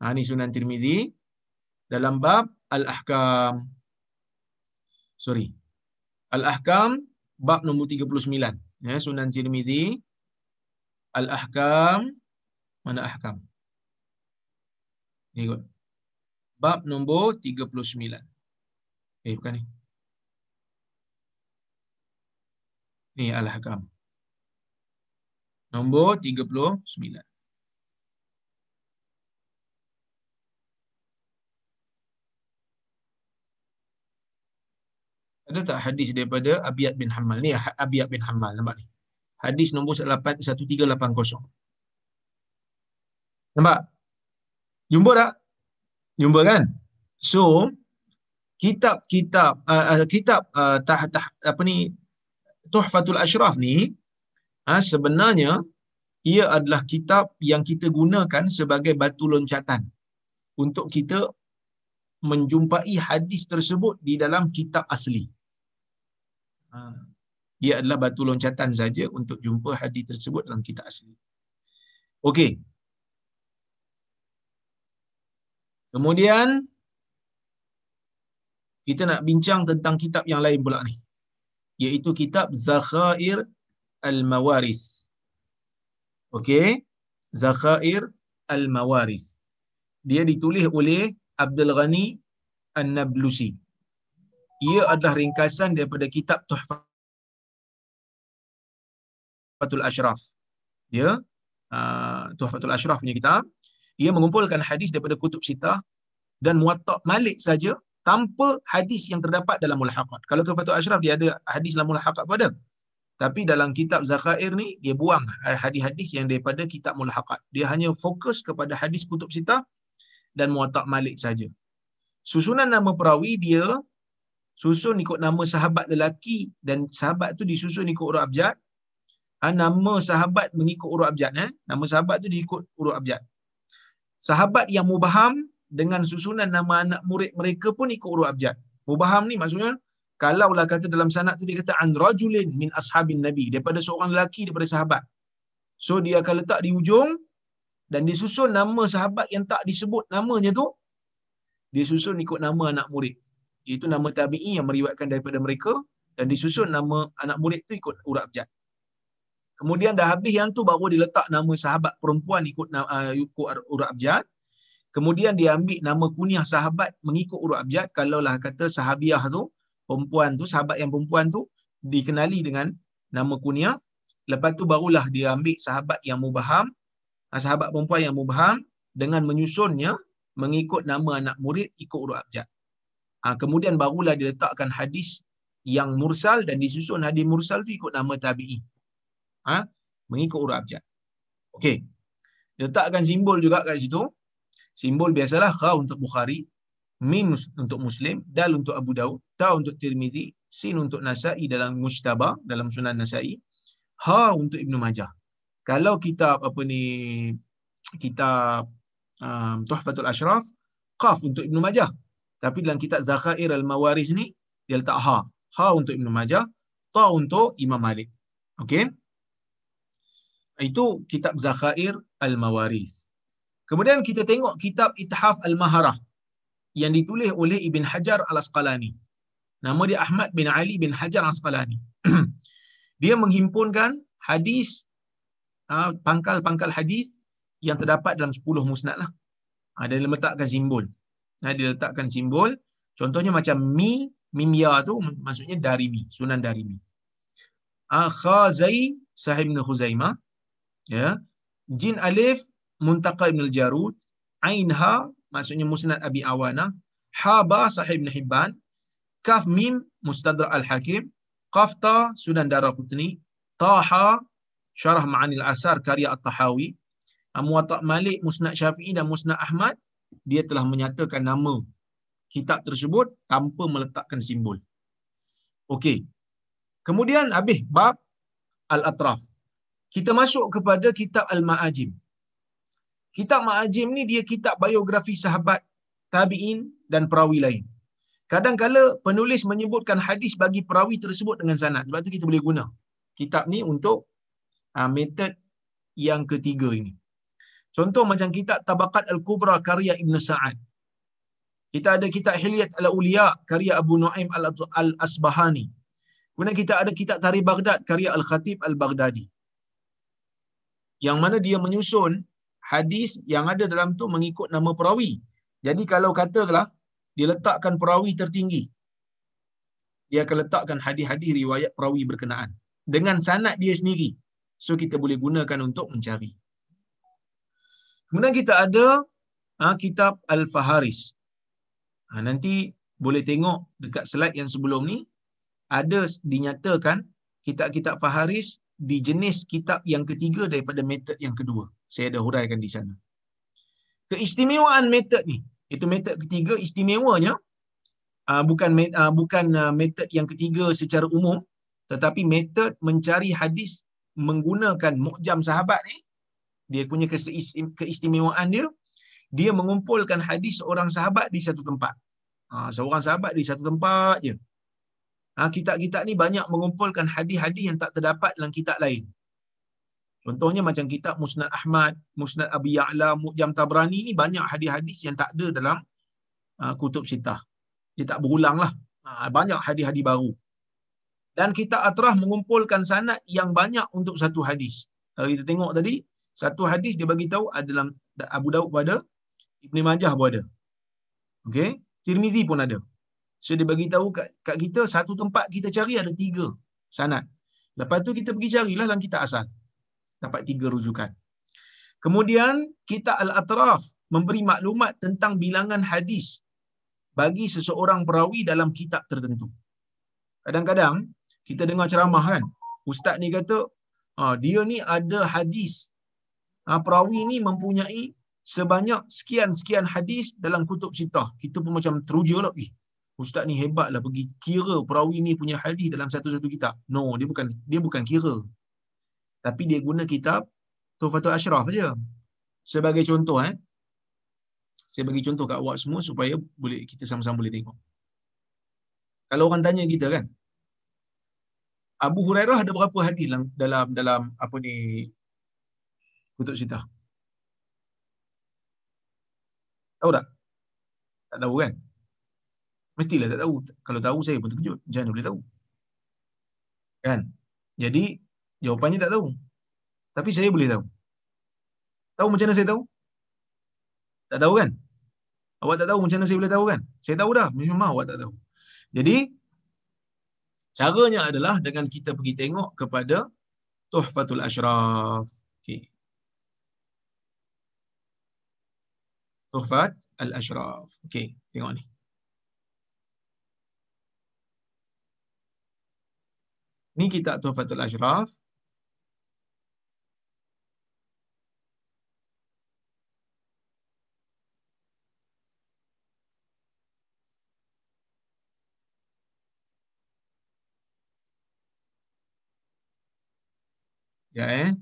Ha ni Sunan Tirmizi dalam bab al-ahkam. Sorry. Al-ahkam bab nombor 39. Ya, Sunan Tirmizi Al-Ahkam mana ahkam? Ni kot. Bab nombor 39. Eh bukan ni. Ni Al-Ahkam. Nombor 39. Ada tak hadis daripada Abiyat bin Hammal? Ni Abiyat bin Hammal nampak ni. Hadis nombor 1380. Nampak? Jumpa tak? Jumpa kan? So, kitab-kitab uh, uh, kitab uh, tah, tah, apa ni Tuhfatul Ashraf ni uh, sebenarnya ia adalah kitab yang kita gunakan sebagai batu loncatan untuk kita menjumpai hadis tersebut di dalam kitab asli. Uh, ia adalah batu loncatan saja untuk jumpa hadis tersebut dalam kitab asli. Okey. Kemudian kita nak bincang tentang kitab yang lain pula ni. Iaitu kitab Zakhair Al-Mawaris. Okey. Zakhair Al-Mawaris. Dia ditulis oleh Abdul Ghani An-Nablusi. Ia adalah ringkasan daripada kitab Tuhfatul Ashraf. Ya, uh, Tuhfatul Ashraf punya kitab. Ia mengumpulkan hadis daripada kutub sitah dan muwatta Malik saja tanpa hadis yang terdapat dalam mulhaqat. Kalau Tuhfatul Ashraf dia ada hadis dalam mulhaqat pada. Tapi dalam kitab Zakhair ni dia buang hadis-hadis yang daripada kitab mulhaqat. Dia hanya fokus kepada hadis kutub sitah dan muwatta Malik saja. Susunan nama perawi dia susun ikut nama sahabat lelaki dan sahabat tu disusun ikut urut abjad ha, nama sahabat mengikut urut abjad eh nama sahabat tu diikut urut abjad sahabat yang mubaham dengan susunan nama anak murid mereka pun ikut urut abjad mubaham ni maksudnya kalau lah kata dalam sanad tu dia kata an rajulin min ashabin nabi. Daripada seorang lelaki daripada sahabat. So dia akan letak di ujung dan disusun nama sahabat yang tak disebut namanya tu. Dia susun ikut nama anak murid. Itu nama tabi'i yang meriwayatkan daripada mereka dan disusun nama anak murid tu ikut urut abjad Kemudian dah habis yang tu baru diletak nama sahabat perempuan ikut uh, urut abjad. Kemudian dia ambil nama kunyah sahabat mengikut urut abjad. Kalau lah kata sahabiah tu, perempuan tu, sahabat yang perempuan tu dikenali dengan nama kunyah. Lepas tu barulah dia ambil sahabat yang mubaham, uh, sahabat perempuan yang mubaham dengan menyusunnya mengikut nama anak murid ikut urut abjad. Ha, kemudian barulah diletakkan hadis yang mursal dan disusun hadis mursal tu ikut nama tabi'i ha? mengikut urut abjad. Okey. Letakkan simbol juga kat situ. Simbol biasalah kha untuk Bukhari. Mim untuk Muslim, dal untuk Abu Daud, ta untuk Tirmizi, sin untuk Nasai dalam Mujtaba dalam Sunan Nasai, ha untuk Ibnu Majah. Kalau kitab apa ni kitab um, Tuhfatul Ashraf, qaf untuk Ibnu Majah. Tapi dalam kitab Zakhair Al-Mawaris ni dia letak ha. Ha untuk Ibnu Majah, ta untuk Imam Malik. Okey? Itu kitab Zakhair Al-Mawaris. Kemudian kita tengok kitab Ithaf Al-Maharah yang ditulis oleh Ibn Hajar Al-Asqalani. Nama dia Ahmad bin Ali bin Hajar Al-Asqalani. [CLEARS THROAT] dia menghimpunkan hadis ah, pangkal-pangkal hadis yang terdapat dalam 10 musnad lah. Ha, dia letakkan simbol. Ha, dia letakkan simbol. Contohnya macam mi, mimya tu maksudnya dari mi, sunan dari mi. Ha, khazai sahib ibn Khuzaimah. Ya. Jin alif muntaqa ibn al-Jarud. Ain ha maksudnya musnad Abi Awana. Ha ba sahib ibn Hibban. Kaf mim mustadrak al-Hakim. Qaf ta sunan Daraqutni. Ta ha syarah ma'anil asar karya at-Tahawi. Muwatta' Malik, Musnad Syafi'i dan Musnad Ahmad, dia telah menyatakan nama kitab tersebut tanpa meletakkan simbol. Okey. Kemudian habis bab Al-Atraf. Kita masuk kepada kitab Al-Ma'ajim. Kitab Ma'ajim ni dia kitab biografi sahabat, tabi'in dan perawi lain. Kadang-kala penulis menyebutkan hadis bagi perawi tersebut dengan sanad. Sebab tu kita boleh guna kitab ni untuk uh, metod yang ketiga ini. Contoh macam kitab Tabaqat Al-Kubra karya Ibn Sa'ad. Kita ada kitab Hilyat Al-Uliya karya Abu Nuaim Al-Asbahani. Kemudian kita ada kitab Tarikh Baghdad karya Al-Khatib Al-Baghdadi. Yang mana dia menyusun hadis yang ada dalam tu mengikut nama perawi. Jadi kalau katalah dia letakkan perawi tertinggi. Dia akan letakkan hadis-hadis riwayat perawi berkenaan dengan sanad dia sendiri. So kita boleh gunakan untuk mencari. Kemudian kita ada ha, kitab Al-Faharis. Ha, nanti boleh tengok dekat slide yang sebelum ni, ada dinyatakan kitab-kitab Faharis di jenis kitab yang ketiga daripada metod yang kedua. Saya ada huraikan di sana. Keistimewaan metod ni, itu metod ketiga istimewanya, uh, bukan uh, bukan uh, metod yang ketiga secara umum, tetapi metod mencari hadis menggunakan mukjam sahabat ni dia punya keistimewaan dia dia mengumpulkan hadis seorang sahabat di satu tempat. Ha, seorang sahabat di satu tempat je. Ha, kitab-kitab ni banyak mengumpulkan hadis-hadis yang tak terdapat dalam kitab lain contohnya macam kitab Musnad Ahmad Musnad Abi Ya'la Mu'jam Tabrani ni banyak hadis-hadis yang tak ada dalam uh, kutub sitah dia tak berulang lah ha, banyak hadis-hadis baru dan kita atrah mengumpulkan sanad yang banyak untuk satu hadis. Kalau kita tengok tadi, satu hadis dia bagi tahu dalam Abu Daud pun ada, Ibn Majah pun ada. Okey, Tirmizi pun ada. So dia bagi tahu kat, kat kita satu tempat kita cari ada tiga sanad. Lepas tu kita pergi carilah dalam kitab asal. Dapat tiga rujukan. Kemudian kita Al-Atraf memberi maklumat tentang bilangan hadis bagi seseorang perawi dalam kitab tertentu. Kadang-kadang kita dengar ceramah kan, ustaz ni kata, ah, dia ni ada hadis ha, perawi ni mempunyai sebanyak sekian-sekian hadis dalam kutub sitah. Kita pun macam teruja lah. Eh, ustaz ni hebat lah pergi kira perawi ni punya hadis dalam satu-satu kitab. No, dia bukan dia bukan kira. Tapi dia guna kitab Tufatul Ashraf saja. Sebagai contoh eh. Saya bagi contoh kat awak semua supaya boleh kita sama-sama boleh tengok. Kalau orang tanya kita kan, Abu Hurairah ada berapa hadis dalam dalam dalam apa ni kutub sitah. Tahu tak? Tak tahu kan? Mestilah tak tahu. Kalau tahu saya pun terkejut. Mana boleh tahu? Kan? Jadi, jawapannya tak tahu. Tapi saya boleh tahu. Tahu macam mana saya tahu? Tak tahu kan? Awak tak tahu macam mana saya boleh tahu kan? Saya tahu dah. Memang awak tak tahu. Jadi, caranya adalah dengan kita pergi tengok kepada Tuhfatul Ashraf. Okay. Tuhfat Al-Ashraf. Okey, tengok ni. Ni kitab Tuhfatul Ashraf. Ya eh.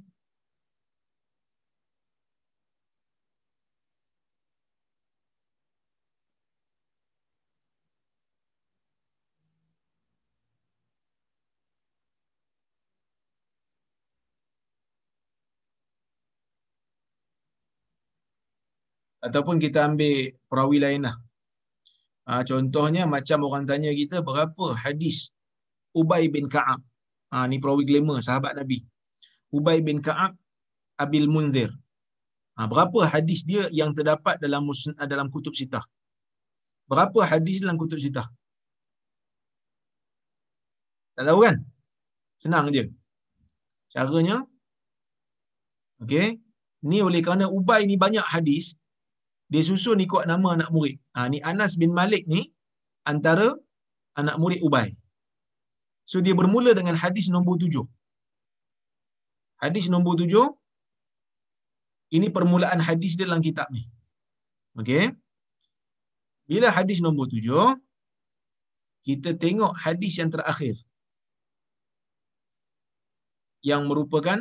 Ataupun kita ambil perawi lain lah. Ha, contohnya macam orang tanya kita berapa hadis Ubay bin Ka'ab. Ha, ni perawi glamour sahabat Nabi. Ubay bin Ka'ab Abil Munzir. Ha, berapa hadis dia yang terdapat dalam dalam kutub sitah? Berapa hadis dalam kutub sitah? Tak tahu kan? Senang je. Caranya, okay, ni oleh kerana Ubay ni banyak hadis, dia susun ikut nama anak murid. Ha, ni Anas bin Malik ni antara anak murid Ubay. So dia bermula dengan hadis nombor tujuh. Hadis nombor tujuh, ini permulaan hadis dalam kitab ni. Okey. Bila hadis nombor tujuh, kita tengok hadis yang terakhir. Yang merupakan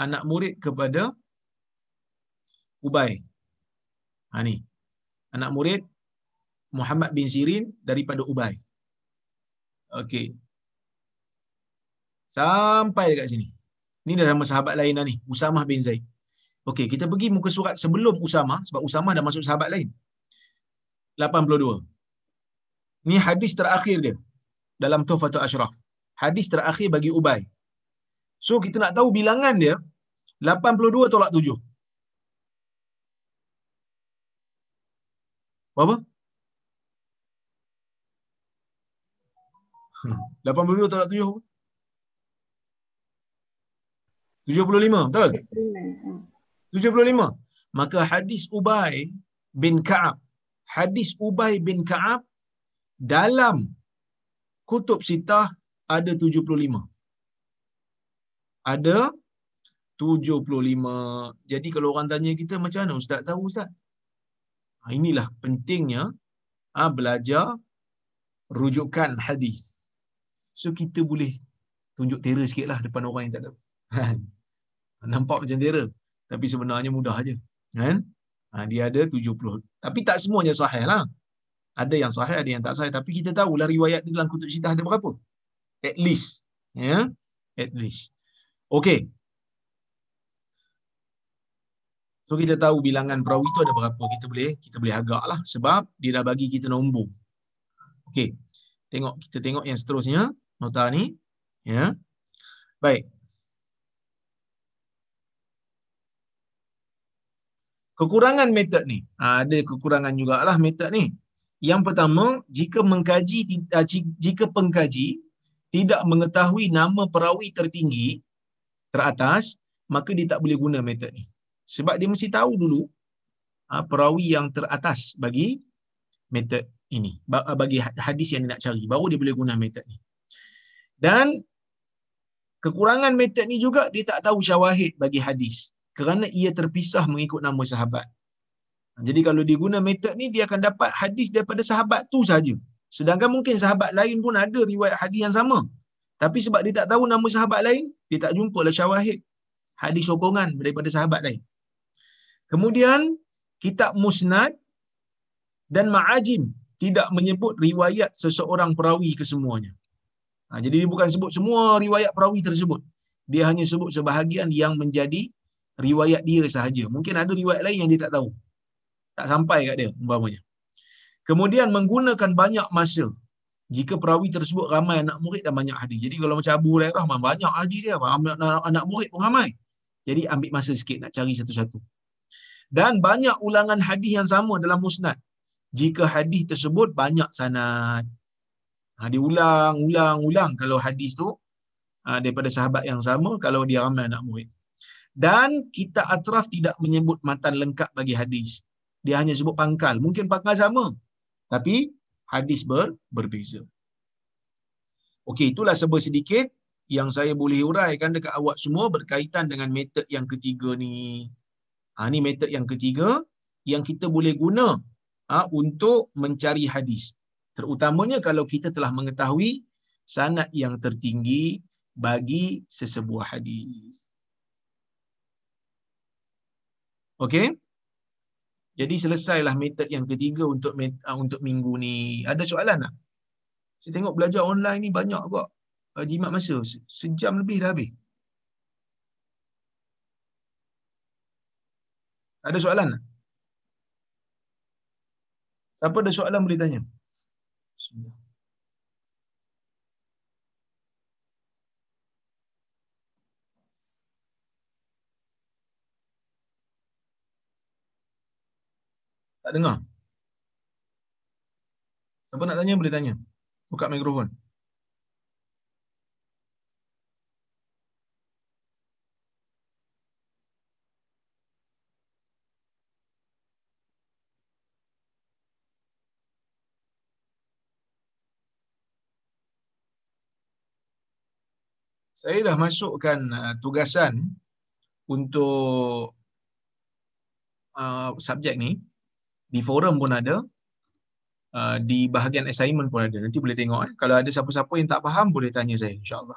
anak murid kepada Ubay. Ha ni. Anak murid Muhammad bin Sirin daripada Ubay. Okey. Sampai dekat sini. Ni dah nama sahabat lain dah ni. Usamah bin Zaid. Okey, kita pergi muka surat sebelum Usamah. Sebab Usamah dah masuk sahabat lain. 82. Ni hadis terakhir dia. Dalam Tuhfatul Ashraf. Hadis terakhir bagi Ubay. So, kita nak tahu bilangan dia. 82 tolak 7. Berapa? Hmm. 82 tolak 7 75, betul? 75. Maka hadis Ubay bin Ka'ab, hadis Ubay bin Ka'ab dalam kutub sitah ada 75. Ada 75. Jadi kalau orang tanya kita macam mana ustaz tahu ustaz? Ha, inilah pentingnya ha, belajar rujukan hadis. So kita boleh tunjuk terror sikit lah depan orang yang tak tahu. [LAUGHS] Nampak macam terror. Tapi sebenarnya mudah aja. Kan? Ha, dia ada 70. Tapi tak semuanya sahih lah. Ada yang sahih, ada yang tak sahih. Tapi kita tahulah riwayat di dalam kutub cerita ada berapa. At least. Ya? Yeah? At least. Okay. So kita tahu bilangan perawi itu ada berapa. Kita boleh kita boleh agak lah. Sebab dia dah bagi kita nombor. Okay. Tengok, kita tengok yang seterusnya. Nota ni. Ya. Yeah. Baik. Kekurangan metod ni. Ha, ada kekurangan jugalah metod ni. Yang pertama, jika mengkaji ah, jika pengkaji tidak mengetahui nama perawi tertinggi teratas, maka dia tak boleh guna metod ni. Sebab dia mesti tahu dulu ha, perawi yang teratas bagi metod ini. Bagi hadis yang dia nak cari. Baru dia boleh guna metod ni. Dan kekurangan metod ni juga dia tak tahu syawahid bagi hadis kerana ia terpisah mengikut nama sahabat. Jadi kalau dia guna metod ni dia akan dapat hadis daripada sahabat tu saja. Sedangkan mungkin sahabat lain pun ada riwayat hadis yang sama. Tapi sebab dia tak tahu nama sahabat lain, dia tak jumpa lah syawahid hadis sokongan daripada sahabat lain. Kemudian kitab musnad dan ma'ajim tidak menyebut riwayat seseorang perawi kesemuanya. Ha, jadi dia bukan sebut semua riwayat perawi tersebut. Dia hanya sebut sebahagian yang menjadi riwayat dia sahaja. Mungkin ada riwayat lain yang dia tak tahu. Tak sampai kat dia umpamanya. Kemudian menggunakan banyak masa jika perawi tersebut ramai anak murid dan banyak hadis. Jadi kalau macam Abu Hurairah banyak hadis dia, anak, anak murid pun ramai. Jadi ambil masa sikit nak cari satu-satu. Dan banyak ulangan hadis yang sama dalam musnad. Jika hadis tersebut banyak sanad. Ha, dia ulang, ulang, ulang kalau hadis tu ha, daripada sahabat yang sama kalau dia ramai anak murid dan kita atraf tidak menyebut matan lengkap bagi hadis. Dia hanya sebut pangkal. Mungkin pangkal sama. Tapi hadis ber, berbeza. Okey, itulah sebab sedikit yang saya boleh uraikan dekat awak semua berkaitan dengan metod yang ketiga ni. Ha, ni metod yang ketiga yang kita boleh guna ha, untuk mencari hadis. Terutamanya kalau kita telah mengetahui sanad yang tertinggi bagi sesebuah hadis. Okey? Jadi selesailah metod yang ketiga untuk uh, untuk minggu ni. Ada soalan tak? Saya tengok belajar online ni banyak kok. Uh, jimat masa. Sejam lebih dah habis. Ada soalan tak? Siapa ada soalan boleh tanya? Bismillah. Tak dengar? Siapa nak tanya boleh tanya. Buka mikrofon. Saya dah masukkan uh, tugasan untuk uh, subjek ni di forum pun ada. Uh, di bahagian assignment pun ada. Nanti boleh tengok eh. kalau ada siapa-siapa yang tak faham boleh tanya saya insyaallah.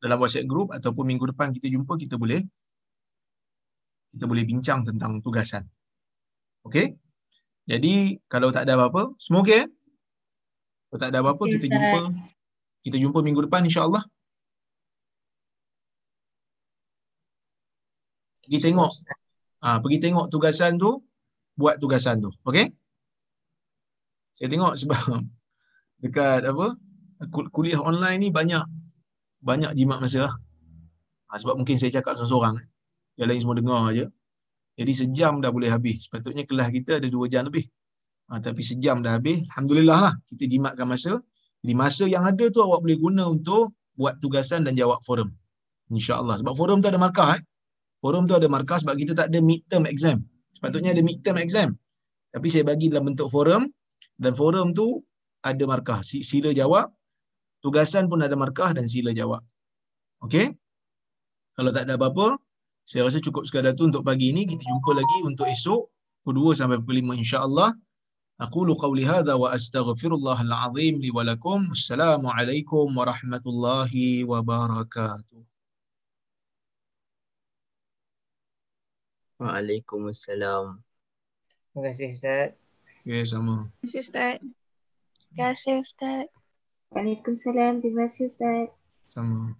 Dalam WhatsApp group ataupun minggu depan kita jumpa kita boleh kita boleh bincang tentang tugasan. Okey? Jadi kalau tak ada apa-apa semua okey eh? kalau tak ada apa-apa okay, kita jumpa kita jumpa minggu depan insyaallah. Pergi tengok. Ah pergi tengok tugasan tu buat tugasan tu. Okey? Saya tengok sebab [LAUGHS] dekat apa? Kuliah online ni banyak banyak jimat masa lah. Ha, sebab mungkin saya cakap seorang-seorang. Yang lain semua dengar aje. Jadi sejam dah boleh habis. Sepatutnya kelas kita ada dua jam lebih. Ha, tapi sejam dah habis. Alhamdulillah lah. Kita jimatkan masa. Di masa yang ada tu awak boleh guna untuk buat tugasan dan jawab forum. InsyaAllah. Sebab forum tu ada markah. Eh? Forum tu ada markah sebab kita tak ada midterm exam. Sepatutnya ada midterm exam. Tapi saya bagi dalam bentuk forum dan forum tu ada markah. Sila jawab. Tugasan pun ada markah dan sila jawab. Okey? Kalau tak ada apa-apa, saya rasa cukup sekadar tu untuk pagi ini. Kita jumpa lagi untuk esok. Pukul 2 sampai pukul 5 insyaAllah. أقول قولي هذا وأستغفر الله العظيم لي ولكم السلام عليكم ورحمة الله وبركاته Waalaikumsalam. Terima kasih Ustaz. Ya, sama. Terima kasih Ustaz. Terima kasih Ustaz. Waalaikumsalam. Terima kasih Ustaz. Sama.